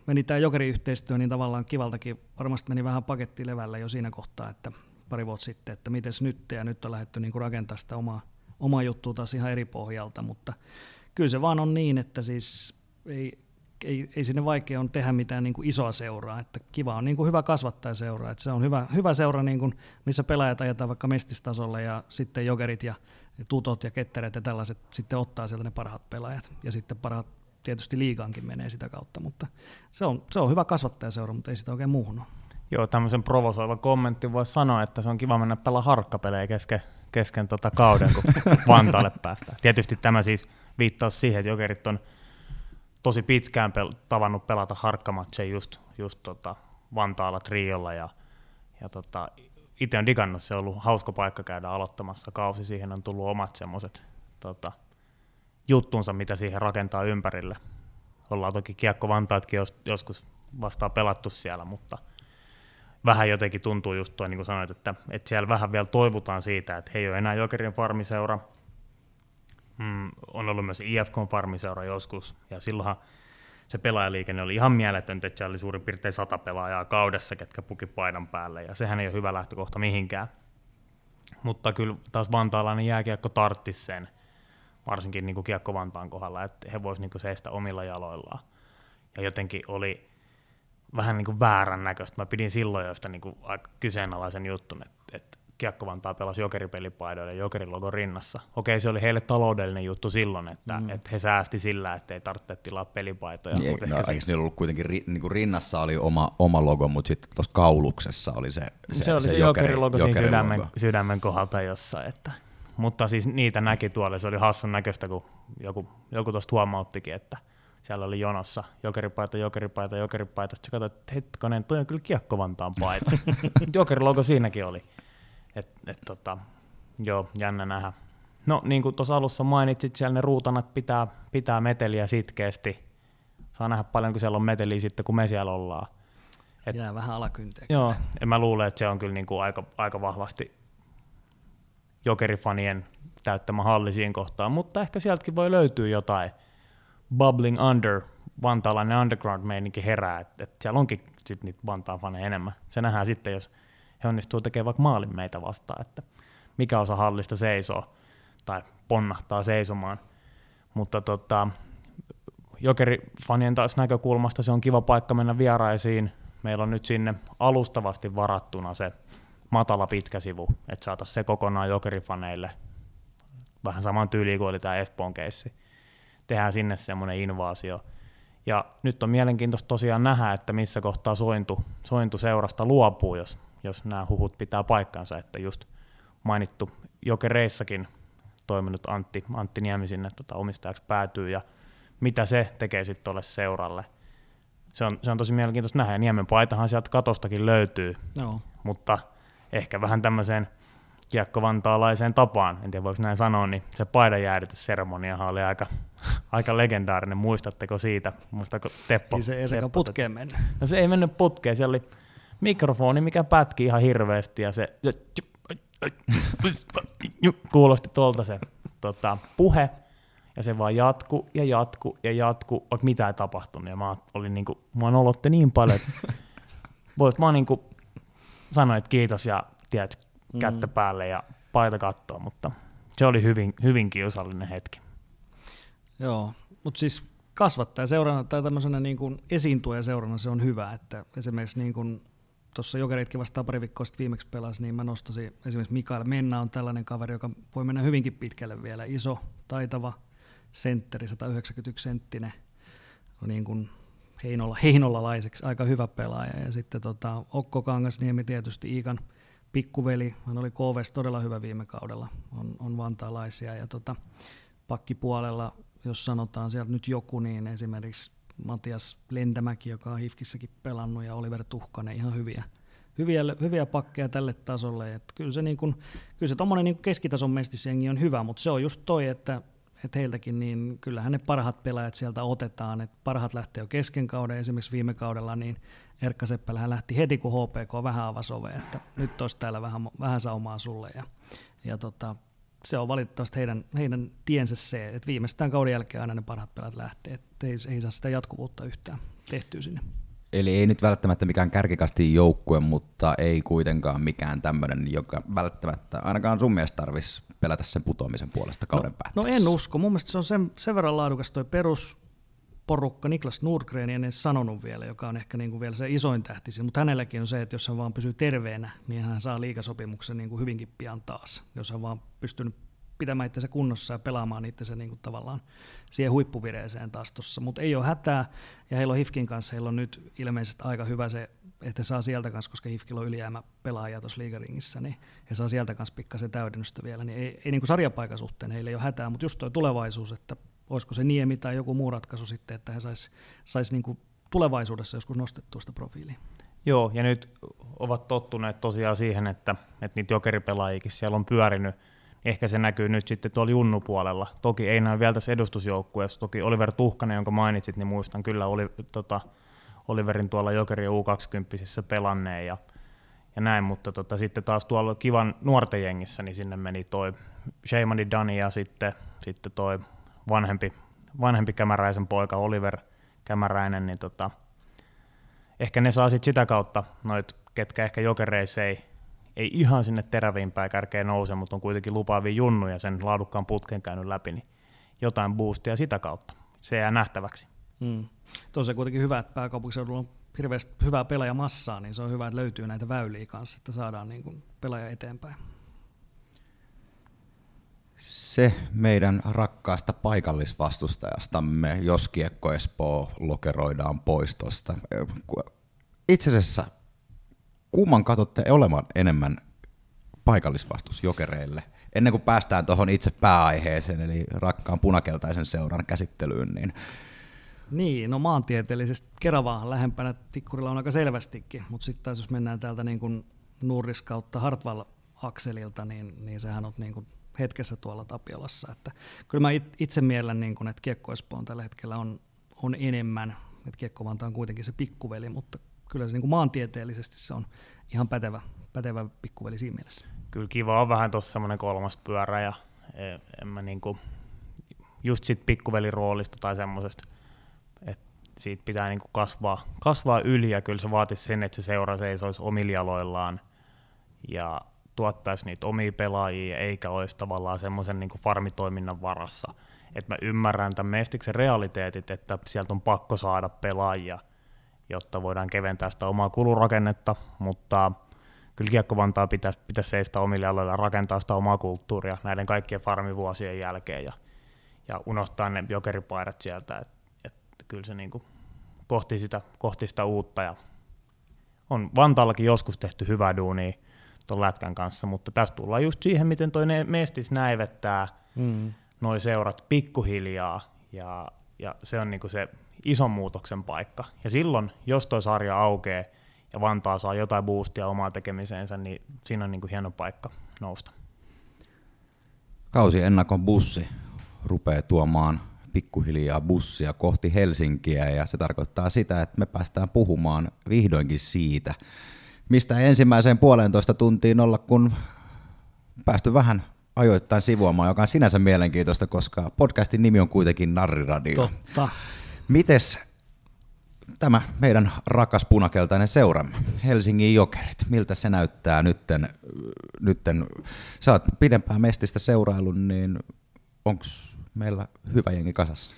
meni tämä jokeriyhteistyö, niin tavallaan kivaltakin varmasti meni vähän paketti levällä jo siinä kohtaa, että pari vuotta sitten, että miten nyt, ja nyt on lähdetty niin kuin rakentamaan sitä omaa, omaa juttua taas ihan eri pohjalta, mutta kyllä se vaan on niin, että siis ei, ei, ei sinne vaikea on tehdä mitään niin kuin isoa seuraa. Että kiva on niin kuin hyvä kasvattaa seuraa. Että se on hyvä, hyvä seura, niin kuin, missä pelaajat ajetaan vaikka mestistasolle ja sitten jokerit ja tutot ja ketteret ja tällaiset sitten ottaa sieltä ne parhaat pelaajat. Ja sitten parhaat tietysti liigaankin menee sitä kautta, mutta se on, se on hyvä seura, mutta ei sitä oikein muuhun ole. Joo, tämmöisen provosoiva kommentti voisi sanoa, että se on kiva mennä pelaa harkkapelejä kesken, kesken tota kauden, kun Vantaalle päästään. Tietysti tämä siis viittaa siihen, että jokerit on tosi pitkään pel- tavannut pelata harkkamatseja just, just tota Vantaalla triolla ja, ja tota, itse on digannut, se on ollut hauska paikka käydä aloittamassa kausi, siihen on tullut omat semmoiset tota, juttunsa, mitä siihen rakentaa ympärille. Ollaan toki Kiekko Vantaatkin jos, joskus vastaan pelattu siellä, mutta vähän jotenkin tuntuu just toi, niin kuin sanoit, että, että siellä vähän vielä toivutaan siitä, että he ei ole enää Jokerin farmiseura, mm, on ollut myös IFK-farmiseura joskus, ja silloinhan se pelaajaliikenne oli ihan mieletöntä, että siellä oli suurin piirtein sata pelaajaa kaudessa, ketkä puki paidan päälle, ja sehän ei ole hyvä lähtökohta mihinkään. Mutta kyllä taas vantaalainen jääkiekko tarttisi sen, varsinkin niin kuin Kiekko Vantaan kohdalla, että he voisivat niin seistä omilla jaloillaan. Ja jotenkin oli vähän niin kuin väärän näköistä. Mä pidin silloin jo sitä niin kuin aika kyseenalaisen juttun, että Kiekko Vantaa pelasi jokeripelipaidoille jokerin logon rinnassa. Okei, se oli heille taloudellinen juttu silloin, että, mm. että he säästi sillä, että ei tarvitse tilaa pelipaitoja. Niin, no, eikö se... niillä ollut kuitenkin ri, niin kuin rinnassa oli oma, oma logo, mutta sitten tuossa kauluksessa oli se Se, se oli se, se jokerin logo siinä sydämen, logo. sydämen kohdalta jossain. Että. Mutta siis niitä näki tuolla, se oli hassun näköistä, kun joku, joku tuosta huomauttikin, että siellä oli jonossa jokeripaita, jokeripaita, jokeripaita. Sitten katsoin, että hetkonen, toi on kyllä Kiekko Vantaan paita. Jokerilogo siinäkin oli. Et, et, tota, joo, jännä nähdä. No niin kuin tuossa alussa mainitsit, siellä ne ruutanat pitää, pitää meteliä sitkeästi. Saa nähdä paljon, kun siellä on meteliä sitten, kun me siellä ollaan. Et, Jää vähän alakynteen. Joo, ja mä luulen, että se on kyllä niin kuin aika, aika vahvasti jokerifanien täyttämä halli siinä kohtaa, mutta ehkä sieltäkin voi löytyä jotain bubbling under, vantaalainen underground-meininki herää, että, että siellä onkin sit niitä Vantaan faneja enemmän. Se nähdään sitten, jos he onnistuu tekemään vaikka maalin meitä vastaan, että mikä osa hallista seisoo tai ponnahtaa seisomaan. Mutta tota, Jokerifanien taas näkökulmasta se on kiva paikka mennä vieraisiin. Meillä on nyt sinne alustavasti varattuna se matala pitkä sivu, että saataisiin se kokonaan Jokerifaneille vähän saman tyyliin kuin oli tämä Espoon keissi. Tehdään sinne semmoinen invaasio. Ja nyt on mielenkiintoista tosiaan nähdä, että missä kohtaa sointu, sointu seurasta luopuu, jos, jos nämä huhut pitää paikkansa, että just mainittu Jokereissakin toiminut Antti, Antti Niemi sinne tota, omistajaksi päätyy, ja mitä se tekee sitten tuolle seuralle. Se on, se on tosi mielenkiintoista nähdä, ja Niemen paitahan sieltä katostakin löytyy, no. mutta ehkä vähän tämmöiseen kiekko-vantaalaiseen tapaan, en tiedä voiko näin sanoa, niin se paidanjäädytysseremoniahan oli aika, aika legendaarinen. Muistatteko siitä? Muistako Teppo? Niin se ei se putkeen mennyt. No se ei mennyt putkeen, siellä oli mikrofoni, mikä pätki ihan hirveästi ja se, se kuulosti tuolta se tota, puhe, ja se vaan jatku ja jatku ja jatku, vaikka mitä ei tapahtunut. Ja mä olin niinku, mua nolotte niin paljon, että voit mä niinku sanoin, että kiitos ja tiedät, kättä mm. päälle ja paita kattoa, mutta se oli hyvin, hyvin kiusallinen hetki. Joo, mutta siis kasvattaja seurana tai tämmöisenä niin kuin esiintuja seurana se on hyvä, että esimerkiksi niin kuin tuossa Jokeritkin vastaan pari viikkoa sitten viimeksi pelasi, niin mä nostasin esimerkiksi Mikael Menna on tällainen kaveri, joka voi mennä hyvinkin pitkälle vielä. Iso, taitava sentteri, 191 senttinen, niin kuin Heinolla, heinolalaiseksi aika hyvä pelaaja. Ja sitten tota, Okko Kangasniemi tietysti Iikan pikkuveli, hän oli KVS todella hyvä viime kaudella, on, on vantaalaisia. Ja tota, pakkipuolella, jos sanotaan sieltä nyt joku, niin esimerkiksi Matias Lentämäki, joka on Hifkissäkin pelannut, ja Oliver Tuhkanen, ihan hyviä, hyviä, hyviä pakkeja tälle tasolle. Et kyllä se, niin kun, kyllä se tommonen niin keskitason mestisjengi on hyvä, mutta se on just toi, että että heiltäkin, niin kyllähän ne parhaat pelaajat sieltä otetaan, että parhaat lähtee jo kesken kauden, esimerkiksi viime kaudella, niin Erkka Seppälähän lähti heti, kun HPK vähän avasi ove, että nyt olisi täällä vähän, vähän saumaa sulle, ja, ja tota, se on valitettavasti heidän, heidän tiensä se, että viimeistään kauden jälkeen aina ne parhaat pelaajat lähtee, että ei, ei saa sitä jatkuvuutta yhtään tehtyä sinne. Eli ei nyt välttämättä mikään kärkikasti joukkue, mutta ei kuitenkaan mikään tämmöinen, joka välttämättä ainakaan sun mielestä tarvitsisi pelätä sen putoamisen puolesta kauden no, No en usko. Mun mielestä se on sen, sen verran laadukas toi perusporukka. Niklas Nordgren en edes sanonut vielä, joka on ehkä niin kuin vielä se isoin tähti. Mutta hänelläkin on se, että jos hän vaan pysyy terveenä, niin hän saa liikasopimuksen niin kuin hyvinkin pian taas. Jos hän vaan pystynyt pitämään itsensä kunnossa ja pelaamaan itsensä niin kuin tavallaan siihen huippuvireeseen taas tuossa. Mutta ei ole hätää, ja heillä on Hifkin kanssa, heillä on nyt ilmeisesti aika hyvä se että saa sieltä kanssa, koska Hifkillä on ylijäämä pelaaja tuossa liigaringissä, niin he saa sieltä kanssa pikkasen täydennystä vielä. Niin ei, ei niin kuin sarjapaikan suhteen heillä ei ole hätää, mutta just tuo tulevaisuus, että olisiko se Niemi tai joku muu ratkaisu sitten, että he sais, sais niin tulevaisuudessa joskus nostettua sitä profiilia. Joo, ja nyt ovat tottuneet tosiaan siihen, että, että niitä jokeripelaajikin siellä on pyörinyt. Ehkä se näkyy nyt sitten tuolla junnupuolella. Toki ei näy vielä tässä edustusjoukkueessa. Toki Oliver Tuhkanen, jonka mainitsit, niin muistan kyllä oli tota, Oliverin tuolla Jokeri U20 pelanneen ja, ja näin, mutta tota, sitten taas tuolla kivan nuorten jengissä, niin sinne meni toi Sheimani Dani ja sitten, sitten toi vanhempi, vanhempi Kämäräisen poika Oliver Kämäräinen, niin tota, ehkä ne saa sit sitä kautta noit, ketkä ehkä jokereissa ei, ei ihan sinne terävimpään kärkeen nouse, mutta on kuitenkin lupaavia junnuja sen laadukkaan putken käynyt läpi, niin jotain boostia sitä kautta. Se jää nähtäväksi. Mm. Tosiaan kuitenkin hyvä, että pääkaupunkiseudulla on hirveästi hyvää pelaajamassaa, niin se on hyvä, että löytyy näitä väyliä kanssa, että saadaan niin kuin pelaaja eteenpäin. Se meidän rakkaasta paikallisvastustajastamme, jos Kiekko Espoo lokeroidaan pois tuosta. Itse asiassa, kumman katsotte olevan enemmän paikallisvastus jokereille? Ennen kuin päästään tuohon itse pääaiheeseen, eli rakkaan punakeltaisen seuran käsittelyyn, niin Niin, no maantieteellisesti Keravaan lähempänä Tikkurilla on aika selvästikin, mutta sitten taas jos mennään täältä niin kuin Nurris kautta Hartwall-akselilta, niin, niin sehän on niin kuin hetkessä tuolla Tapiolassa. Että kyllä mä itse miellän, niin kuin, että Kiekko Espoon tällä hetkellä on, on enemmän, että Kiekko on kuitenkin se pikkuveli, mutta kyllä se niin kuin maantieteellisesti se on ihan pätevä, pätevä pikkuveli siinä mielessä. Kyllä kiva on vähän tuossa semmoinen kolmas pyörä ja en, en mä niinku, just sit pikkuveliroolista tai semmoisesta, että siitä pitää niinku kasvaa, kasvaa yli ja kyllä se vaatisi sen, että se seura seisoisi omilla jaloillaan ja tuottaisi niitä omia pelaajia eikä olisi tavallaan semmoisen niinku farmitoiminnan varassa. Et mä ymmärrän tämän Mestiksen realiteetit, että sieltä on pakko saada pelaajia, jotta voidaan keventää sitä omaa kulurakennetta, mutta kyllä Kiekko Vantaa pitäisi, pitäisi seistä omille aloille ja rakentaa sitä omaa kulttuuria näiden kaikkien farmivuosien jälkeen ja, ja unohtaa ne jokeripaidat sieltä, että et, kyllä se niinku kohti, sitä, kohti sitä uutta ja on Vantaallakin joskus tehty hyvää duunia tuon lätkän kanssa, mutta tässä tullaan just siihen, miten toi Mestis näivettää mm. noi seurat pikkuhiljaa ja, ja se on niinku se ison muutoksen paikka. Ja silloin, jos toi sarja aukeaa, ja Vantaa saa jotain boostia omaa tekemiseensä, niin siinä on niin kuin hieno paikka nousta. Kausi ennakon bussi rupeaa tuomaan pikkuhiljaa bussia kohti Helsinkiä ja se tarkoittaa sitä, että me päästään puhumaan vihdoinkin siitä, mistä ensimmäiseen puolentoista tuntiin olla, kun päästy vähän ajoittain sivuamaan, joka on sinänsä mielenkiintoista, koska podcastin nimi on kuitenkin Narriradio. Totta. Mites tämä meidän rakas punakeltainen seuramme, Helsingin Jokerit. Miltä se näyttää nytten? nytten sä oot pidempään mestistä seurailun, niin onko meillä hyvä jengi kasassa?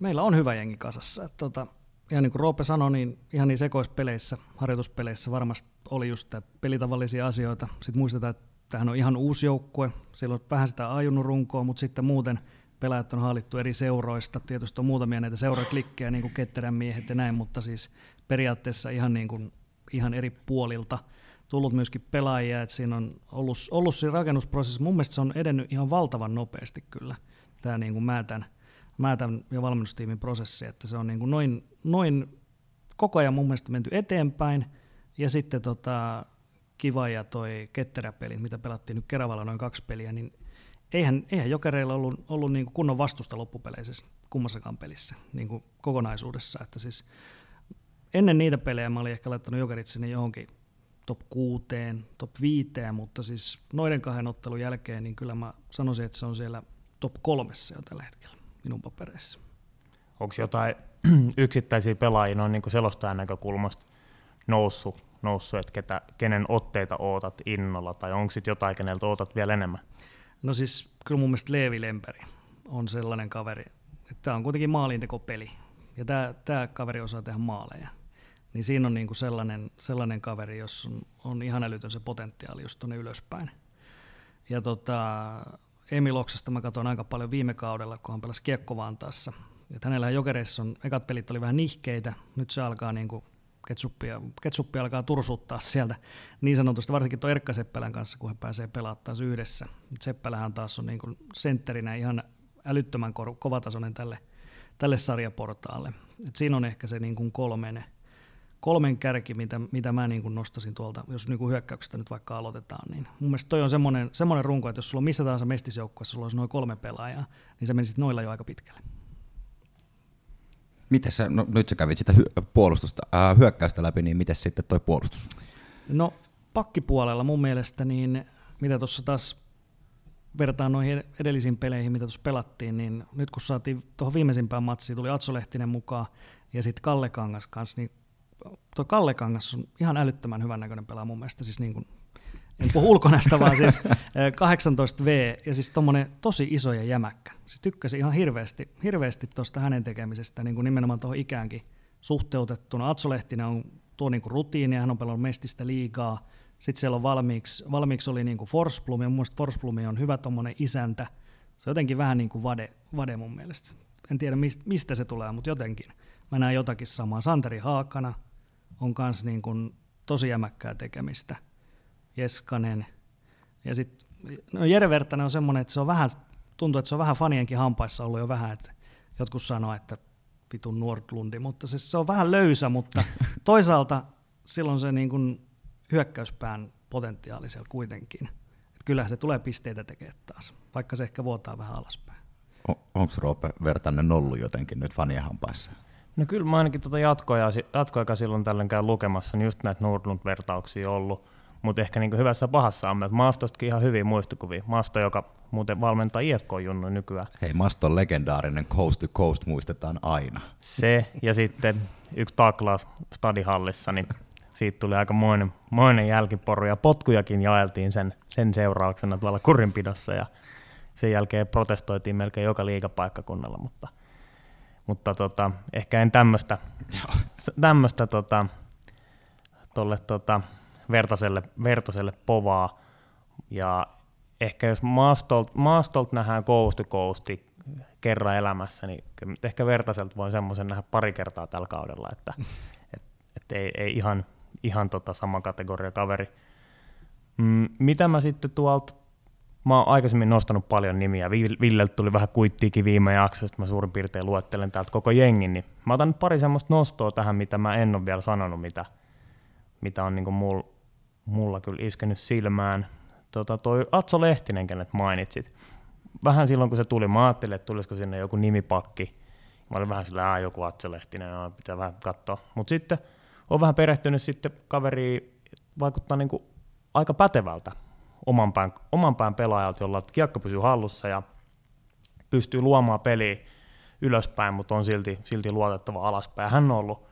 Meillä on hyvä jengi kasassa. Tota, ihan niin kuin Roope sanoi, niin ihan niin sekoispeleissä, harjoituspeleissä varmasti oli just pelitavallisia asioita. Sitten muistetaan, että tämähän on ihan uusi joukkue. Siellä on vähän sitä ajunnut runkoa, mutta sitten muuten – pelaajat on haalittu eri seuroista. Tietysti on muutamia näitä seuraklikkejä, niin kuin Ketterän miehet ja näin, mutta siis periaatteessa ihan, niin kuin, ihan eri puolilta tullut myöskin pelaajia, että siinä on ollut, ollut siinä rakennusprosessi. Mun mielestä se on edennyt ihan valtavan nopeasti kyllä, tämä niin kuin Määtän, Määtän ja valmennustiimin prosessi, että se on niin kuin noin, noin koko ajan mun mielestä menty eteenpäin, ja sitten tota, kiva ja toi ketteräpeli, mitä pelattiin nyt Keravalla noin kaksi peliä, niin eihän, eihän jokereilla ollut, ollut niin kuin kunnon vastusta loppupeleissä kummassakaan pelissä niin kuin kokonaisuudessa. Että siis ennen niitä pelejä mä olin ehkä laittanut jokerit sinne johonkin top 6, top 5, mutta siis noiden kahden ottelun jälkeen niin kyllä mä sanoisin, että se on siellä top kolmessa jo tällä hetkellä minun papereissa. Onko jotain yksittäisiä pelaajia noin niin selostajan näkökulmasta noussut, noussut että ketä, kenen otteita ootat innolla, tai onko sitten jotain, keneltä ootat vielä enemmän? No siis kyllä mun mielestä Leevi Lemperi on sellainen kaveri, että tämä on kuitenkin maalintekopeli ja tämä, tämä kaveri osaa tehdä maaleja. Niin siinä on niinku sellainen, sellainen kaveri, jos on, on ihan älytön se potentiaali just tuonne ylöspäin. Ja tota, Emil Oksasta mä katsoin aika paljon viime kaudella, kun hän pelasi Kiekko-Vantaassa. Että hänellä jokereissa on, ekat pelit oli vähän nihkeitä, nyt se alkaa niinku ketsuppia, ketsuppi alkaa tursuttaa sieltä niin sanotusti, varsinkin tuo Erkka Seppälän kanssa, kun he pääsee pelaamaan taas yhdessä. Seppälähän taas on niin kuin sentterinä ihan älyttömän kovatasoinen tälle, tälle sarjaportaalle. Et siinä on ehkä se niin kuin kolmen, kolmen kärki, mitä, mitä mä niin kuin nostasin tuolta, jos niin kuin hyökkäyksestä nyt vaikka aloitetaan. Niin mun mielestä toi on semmoinen, semmoinen runko, että jos sulla on missä tahansa mestisjoukkueessa, sulla olisi noin kolme pelaajaa, niin sä menisit noilla jo aika pitkälle. Miten sä, no nyt sä kävit sitä hy- puolustusta, äh, hyökkäystä läpi, niin miten sitten toi puolustus? No pakkipuolella mun mielestä, niin mitä tuossa taas vertaan noihin edellisiin peleihin, mitä tuossa pelattiin, niin nyt kun saatiin tuohon viimeisimpään matsiin, tuli Atso Lehtinen mukaan ja sitten Kalle Kangas kanssa, niin tuo Kalle Kangas on ihan älyttömän hyvän näköinen pelaa mun mielestä, siis niin kuin en puhu ulkonäöstä, vaan siis 18V ja siis tommonen tosi iso ja jämäkkä. Siis tykkäsin ihan hirveästi, hirveästi tuosta hänen tekemisestä, niin kuin nimenomaan tuohon ikäänkin suhteutettuna. Atso Lehtinen on tuo niin kuin rutiini, hän on pelannut mestistä liikaa. Sitten siellä on valmiiksi, valmiiksi oli niin kuin Forsblom, ja mun mielestä Forsblom on hyvä tuommoinen isäntä. Se on jotenkin vähän niin kuin vade, vade mun mielestä. En tiedä mistä se tulee, mutta jotenkin. Mä näen jotakin samaa. Santeri Haakana on myös niin kuin tosi jämäkkää tekemistä – Jeskanen. Ja sitten no Jere Vertanen on semmoinen, että se on vähän, tuntuu, että se on vähän fanienkin hampaissa ollut jo vähän, että jotkut sanoo, että vitun Nordlundi, mutta se, se on vähän löysä, mutta toisaalta silloin se niin kuin hyökkäyspään potentiaali siellä kuitenkin. Et kyllähän se tulee pisteitä tekemään taas, vaikka se ehkä vuotaa vähän alaspäin. O- Onko Roope Vertanen ollut jotenkin nyt fanien hampaissa? No kyllä mä ainakin tuota jatkoja, jatkoaika silloin tällöin käy lukemassa, niin just näitä Nordlund-vertauksia ollut. Mutta ehkä niin hyvässä pahassa on, että Maastostakin ihan hyvin muistikuvia. Maasto, joka muuten valmentaa IFK Junnu nykyään. Hei, Maston legendaarinen Coast to Coast muistetaan aina. Se ja sitten yksi taklaus stadihallissa, niin siitä tuli aika moinen, moinen jälkiporu ja potkujakin jaeltiin sen, sen seurauksena tuolla kurinpidossa ja sen jälkeen protestoitiin melkein joka liikapaikkakunnalla, mutta, mutta tota, ehkä en tämmöistä, tämmöistä tota, tolle, tota, vertaselle, vertaselle povaa. Ja ehkä jos maastolt, maastolt nähdään kousti kousti kerran elämässä, niin ehkä vertaiselta voin semmoisen nähdä pari kertaa tällä kaudella, että et, et ei, ei ihan, ihan tota sama kategoria kaveri. Mm, mitä mä sitten tuolta, mä oon aikaisemmin nostanut paljon nimiä, Villeltä tuli vähän kuittiikin viime jaksosta, mä suurin piirtein luettelen täältä koko jengin, niin mä otan nyt pari semmoista nostoa tähän, mitä mä en ole vielä sanonut, mitä, mitä on niin mulla mulla kyllä iskenyt silmään. Tota, toi Atso Lehtinen, kenet mainitsit. Vähän silloin, kun se tuli, mä ajattelin, että tulisiko sinne joku nimipakki. Mä olin vähän sillä, joku Atso Lehtinen, no, pitää vähän katsoa. Mutta sitten on vähän perehtynyt sitten kaveri vaikuttaa niin aika pätevältä oman pään, oman pään pelaajalta, jolla kiekko pysyy hallussa ja pystyy luomaan peliä ylöspäin, mutta on silti, silti luotettava alaspäin. Hän on ollut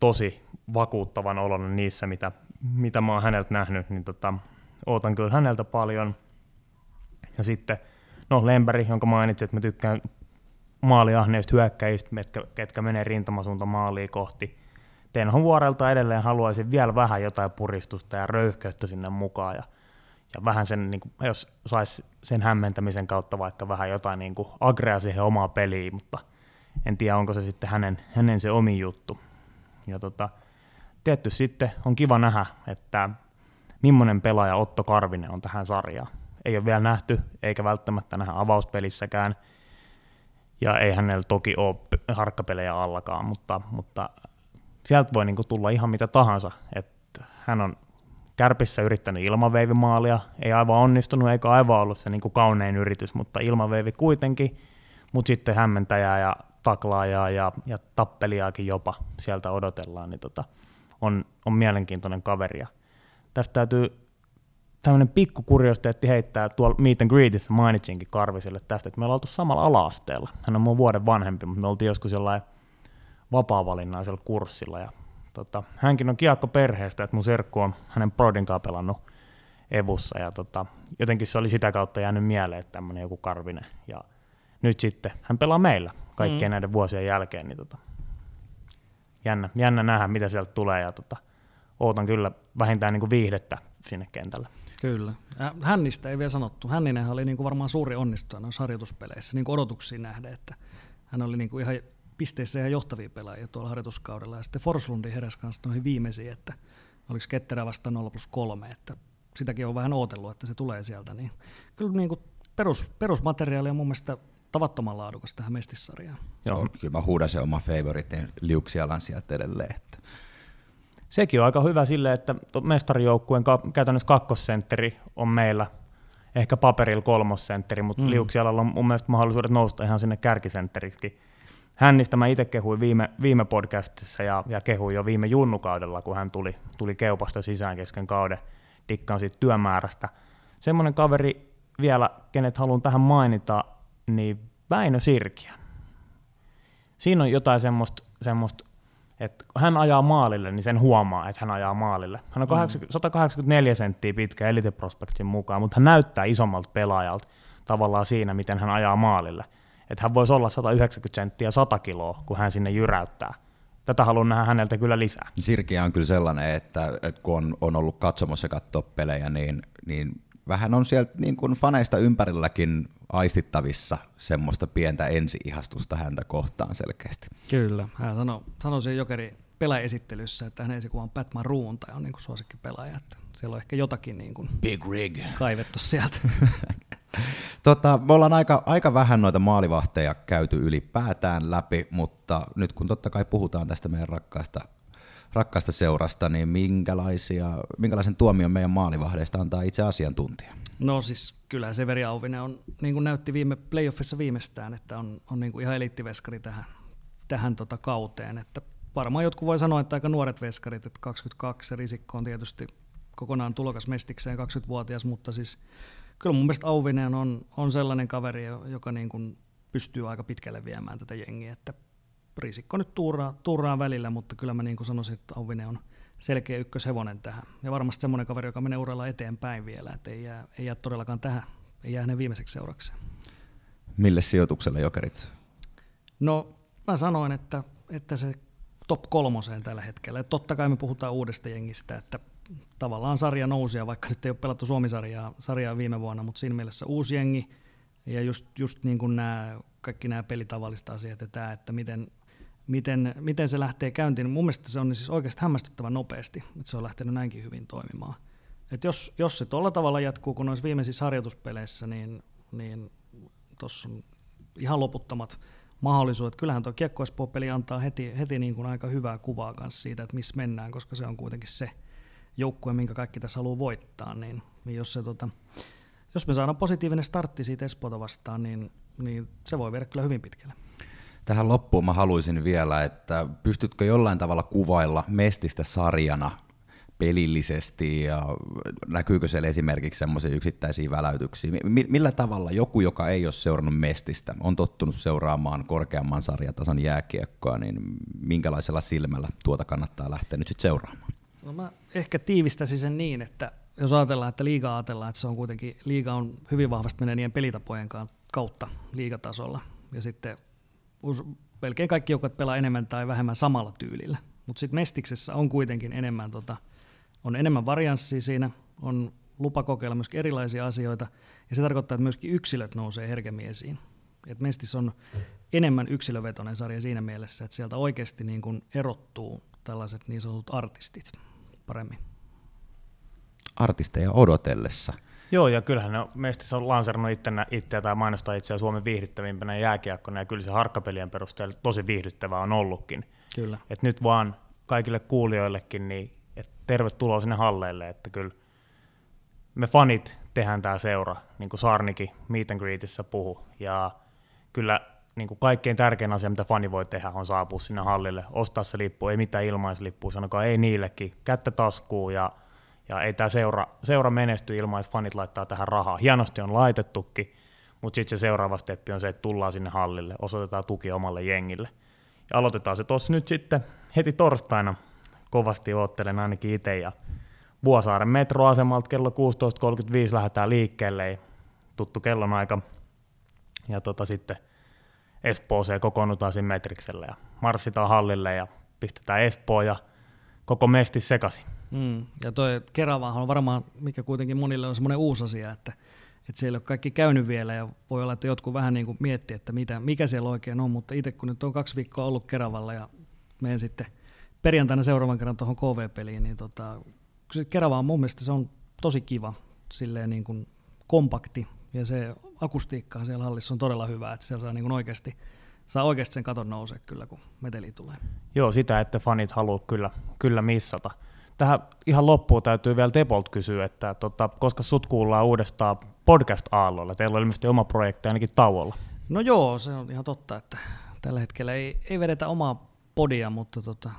tosi vakuuttavan oloinen niissä, mitä, mitä mä oon häneltä nähnyt, niin tota, ootan kyllä häneltä paljon. Ja sitten, no Lempäri, jonka mainitsin, että mä tykkään maaliahneista hyökkäistä, ketkä, ketkä menee rintamasuunta maaliin kohti. Tenhon vuorelta edelleen haluaisin vielä vähän jotain puristusta ja röyhkeyttä sinne mukaan. Ja, ja vähän sen, niin kuin, jos saisi sen hämmentämisen kautta vaikka vähän jotain niin kuin agrea siihen omaa peliin, mutta en tiedä, onko se sitten hänen, hänen se omi juttu. Ja tota, tietty sitten on kiva nähdä, että millainen pelaaja Otto Karvinen on tähän sarjaan. Ei ole vielä nähty, eikä välttämättä nähdä avauspelissäkään, ja ei hänellä toki ole harkkapelejä allakaan, mutta, mutta sieltä voi niinku tulla ihan mitä tahansa. että hän on kärpissä yrittänyt ilmaveivimaalia, ei aivan onnistunut, eikä aivan ollut se niinku kaunein yritys, mutta ilmaveivi kuitenkin, mutta sitten hämmentäjää ja taklaajaa ja, ja tappeliaakin jopa sieltä odotellaan, niin tota, on, on mielenkiintoinen kaveri. Ja tästä täytyy tämmöinen pikku kuriositeetti heittää tuolla Meet and Greetissä mainitsinkin Karviselle tästä, että me ollaan oltu samalla ala-asteella. Hän on mun vuoden vanhempi, mutta me oltiin joskus jollain vapaa-valinnaisella kurssilla. Ja, tota, hänkin on kiekko perheestä, että mun serkku on hänen Prodin kanssa pelannut Evussa. Ja tota, jotenkin se oli sitä kautta jäänyt mieleen, että tämmöinen joku Karvinen. Ja nyt sitten hän pelaa meillä kaikkien mm. näiden vuosien jälkeen. Niin tota, jännä, jännä nähdä, mitä sieltä tulee. Ja tota, ootan kyllä vähintään niin kuin viihdettä sinne kentälle. Kyllä. Hännistä ei vielä sanottu. Hänninen oli niin kuin varmaan suuri onnistuja noissa harjoituspeleissä, niin kuin odotuksiin nähden, että hän oli niin kuin ihan pisteissä ihan johtavia pelaajia tuolla harjoituskaudella. Ja sitten Forslundi heräsi kanssa noihin viimeisiin, että oliko Ketterä vasta 0 plus 3, että sitäkin on vähän ootellut, että se tulee sieltä. Niin kyllä niin kuin perus, perusmateriaali on mun mielestä tavattoman laadukas tähän mestissarjaan. Joo. Kyllä mä huudan se oma favoritin liuksialan sieltä edelleen. Että. Sekin on aika hyvä sille, että mestarijoukkueen käytännössä kakkosentteri on meillä ehkä paperilla kolmosentteri, mutta mm. liuksialalla on mun mielestä mahdollisuudet nousta ihan sinne kärkisentterikin. Hännistä mä itse kehuin viime, viime podcastissa ja, ja kehuin jo viime junnukaudella, kun hän tuli, tuli keupasta sisään kesken kauden. Dikkaan siitä työmäärästä. Semmoinen kaveri vielä, kenet haluan tähän mainita, niin Väinö Sirkiä. Siinä on jotain semmoista, semmoista että kun hän ajaa maalille, niin sen huomaa, että hän ajaa maalille. Hän on 80, mm. 184 senttiä pitkä Elite Prospectin mukaan, mutta hän näyttää isommalta pelaajalta tavallaan siinä, miten hän ajaa maalille. Että hän voisi olla 190 senttiä 100 kiloa, kun hän sinne jyräyttää. Tätä haluan nähdä häneltä kyllä lisää. Sirkiä on kyllä sellainen, että, että kun on, on ollut katsomassa katsoa pelejä, niin, niin vähän on sieltä niin kuin faneista ympärilläkin aistittavissa semmoista pientä ensi-ihastusta häntä kohtaan selkeästi. Kyllä, hän sanoi, sanoi sen jokeri pelaesittelyssä, että hänen esikuva on Pat Maroon tai on niin kuin suosikki pelaaja, että siellä on ehkä jotakin niin kuin Big rig. kaivettu sieltä. Tota, me ollaan aika, aika vähän noita maalivahteja käyty ylipäätään läpi, mutta nyt kun totta kai puhutaan tästä meidän rakkaasta, rakkaasta seurasta, niin minkälaisia, minkälaisen tuomion meidän maalivahdeista antaa itse asiantuntija? No siis kyllä Severi Auvinen on, niin kuin näytti viime playoffissa viimeistään, että on, on niin kuin ihan eliittiveskari tähän, tähän tota kauteen. Että varmaan jotkut voi sanoa, että aika nuoret veskarit, että 22 ja Risikko on tietysti kokonaan tulokas mestikseen 20-vuotias, mutta siis kyllä mun mielestä Auvinen on, on sellainen kaveri, joka niin kuin pystyy aika pitkälle viemään tätä jengiä, että Risikko nyt tuuraa, tuuraa välillä, mutta kyllä mä niin kuin sanoisin, että Auvinen on selkeä ykköshevonen tähän. Ja varmasti semmoinen kaveri, joka menee uralla eteenpäin vielä, että ei jää, ei jää todellakaan tähän, ei jää hänen viimeiseksi seurakseen. Mille sijoitukselle jokerit? No mä sanoin, että, että se top kolmoseen tällä hetkellä. Et totta kai me puhutaan uudesta jengistä, että tavallaan sarja nousi, ja vaikka nyt ei ole pelattu Suomi-sarjaa sarjaa viime vuonna, mutta siinä mielessä uusi jengi, ja just, just niin kuin nämä, kaikki nämä pelitavallista asiat ja tämä, että miten, miten, miten se lähtee käyntiin. Mun mielestä se on siis oikeasti hämmästyttävän nopeasti, että se on lähtenyt näinkin hyvin toimimaan. Et jos, jos se tuolla tavalla jatkuu kuin noissa viimeisissä harjoituspeleissä, niin, niin tuossa on ihan loputtomat mahdollisuudet. Kyllähän tuo kiekko peli antaa heti, heti niin kuin aika hyvää kuvaa kanssa siitä, että missä mennään, koska se on kuitenkin se joukkue, minkä kaikki tässä haluaa voittaa. Niin, niin jos, se, tota, jos me saadaan positiivinen startti siitä Espoota vastaan, niin, niin se voi viedä kyllä hyvin pitkälle. Tähän loppuun mä haluaisin vielä, että pystytkö jollain tavalla kuvailla Mestistä sarjana pelillisesti ja näkyykö siellä esimerkiksi semmoisia yksittäisiä väläytyksiä? Millä tavalla joku, joka ei ole seurannut Mestistä, on tottunut seuraamaan korkeamman sarjatason jääkiekkoa, niin minkälaisella silmällä tuota kannattaa lähteä nyt sitten seuraamaan? No mä ehkä tiivistäisin sen niin, että jos ajatellaan, että liiga ajatellaan, että se on kuitenkin, liiga on hyvin vahvasti menee niiden pelitapojen kautta liigatasolla. Ja sitten melkein kaikki joukot pelaa enemmän tai vähemmän samalla tyylillä. Mutta sitten Mestiksessä on kuitenkin enemmän, tota, on enemmän varianssia siinä, on lupa kokeilla myöskin erilaisia asioita, ja se tarkoittaa, että myöskin yksilöt nousee herkemmin esiin. Et Mestis on enemmän yksilövetoinen sarja siinä mielessä, että sieltä oikeasti niin kun erottuu tällaiset niin sanotut artistit paremmin. Artisteja odotellessa. Joo, ja kyllähän ne Mestis on lanserannut itseä, itseä tai mainostaa itseä Suomen viihdyttävimpänä jääkiekkona, ja kyllä se harkkapelien perusteella tosi viihdyttävää on ollutkin. Kyllä. Et nyt vaan kaikille kuulijoillekin, niin et tervetuloa sinne halleille, että kyllä me fanit tehdään tämä seura, niin kuin Saarnikin Meet and Greetissä puhu, ja kyllä niin kuin kaikkein tärkein asia, mitä fani voi tehdä, on saapua sinne hallille, ostaa se lippu, ei mitään ilmaislippua, sanokaa ei niillekin, kättä taskuun ja, ja ei tämä seura, seura menesty ilman, että fanit laittaa tähän rahaa. Hienosti on laitettukin, mutta sitten se seuraava steppi on se, että tullaan sinne hallille, osoitetaan tuki omalle jengille. Ja aloitetaan se tuossa nyt sitten heti torstaina, kovasti oottelen ainakin itse, ja Vuosaaren metroasemalta kello 16.35 lähdetään liikkeelle, tuttu kellonaika, ja tota sitten – Espooseen kokoonnutaan siinä Metrikselle ja marssitaan hallille ja pistetään Espoo ja koko mesti sekaisin. Mm. Ja toi Keravahan on varmaan, mikä kuitenkin monille on semmoinen uusi asia, että, että siellä on kaikki käynyt vielä ja voi olla, että jotkut vähän niin kuin miettii, että mitä, mikä siellä oikein on, mutta itse kun nyt on kaksi viikkoa ollut Keravalla ja menen sitten perjantaina seuraavan kerran tuohon KV-peliin, niin tota, Kerava on mun mielestä se on tosi kiva, silleen niin kuin kompakti ja se akustiikka siellä hallissa on todella hyvä, että siellä saa niin kuin oikeasti, saa oikeasti sen katon nousee kyllä, kun meteli tulee. Joo, sitä, että fanit haluaa kyllä, kyllä missata. Tähän ihan loppuun täytyy vielä Tepolt kysyä, että tota, koska sut kuullaan uudestaan podcast-aallolla, teillä on ilmeisesti oma projekti ainakin tauolla. No joo, se on ihan totta, että tällä hetkellä ei, ei vedetä omaa podia, mutta tota,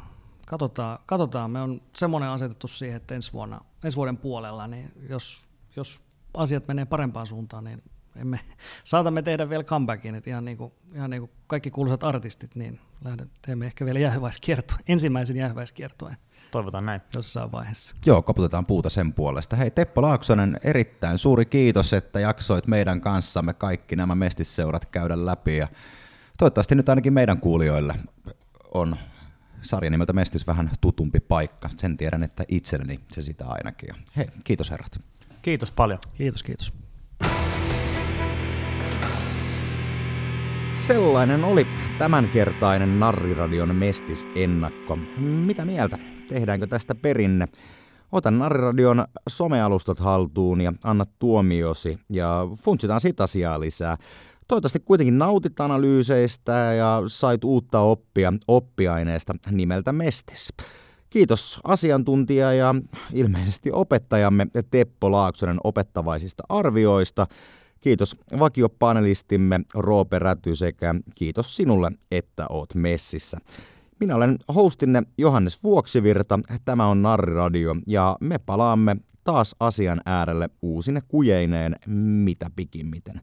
katsotaan, katsotaan, me on semmoinen asetettu siihen, että ensi, vuonna, ensi vuoden puolella, niin jos, jos asiat menee parempaan suuntaan, niin emme, saatamme tehdä vielä comebackin, että ihan niin kuin, ihan niin kuin kaikki kuuluisat artistit, niin lähden, teemme ehkä vielä jäähyväiskiertoa, ensimmäisen jäähyväiskiertoen. Toivotaan näin. Jossain vaiheessa. Joo, koputetaan puuta sen puolesta. Hei Teppo Laaksonen, erittäin suuri kiitos, että jaksoit meidän kanssamme kaikki nämä mestisseurat käydä läpi. Ja toivottavasti nyt ainakin meidän kuulijoille on sarja nimeltä Mestis vähän tutumpi paikka. Sen tiedän, että itselleni se sitä ainakin. Hei, kiitos herrat. Kiitos paljon. Kiitos, kiitos. Sellainen oli tämänkertainen Narriradion Mestis ennakko. Mitä mieltä? Tehdäänkö tästä perinne? Ota Narriradion somealustat haltuun ja anna tuomiosi ja funtsitaan sitä asiaa lisää. Toivottavasti kuitenkin nautit analyyseistä ja sait uutta oppia oppiaineesta nimeltä Mestis. Kiitos asiantuntija ja ilmeisesti opettajamme Teppo Laaksonen opettavaisista arvioista. Kiitos vakiopanelistimme Roope Räty sekä kiitos sinulle, että oot messissä. Minä olen hostinne Johannes Vuoksivirta, tämä on Narriradio ja me palaamme taas asian äärelle uusine kujeineen mitä pikimmiten.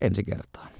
Ensi kertaan.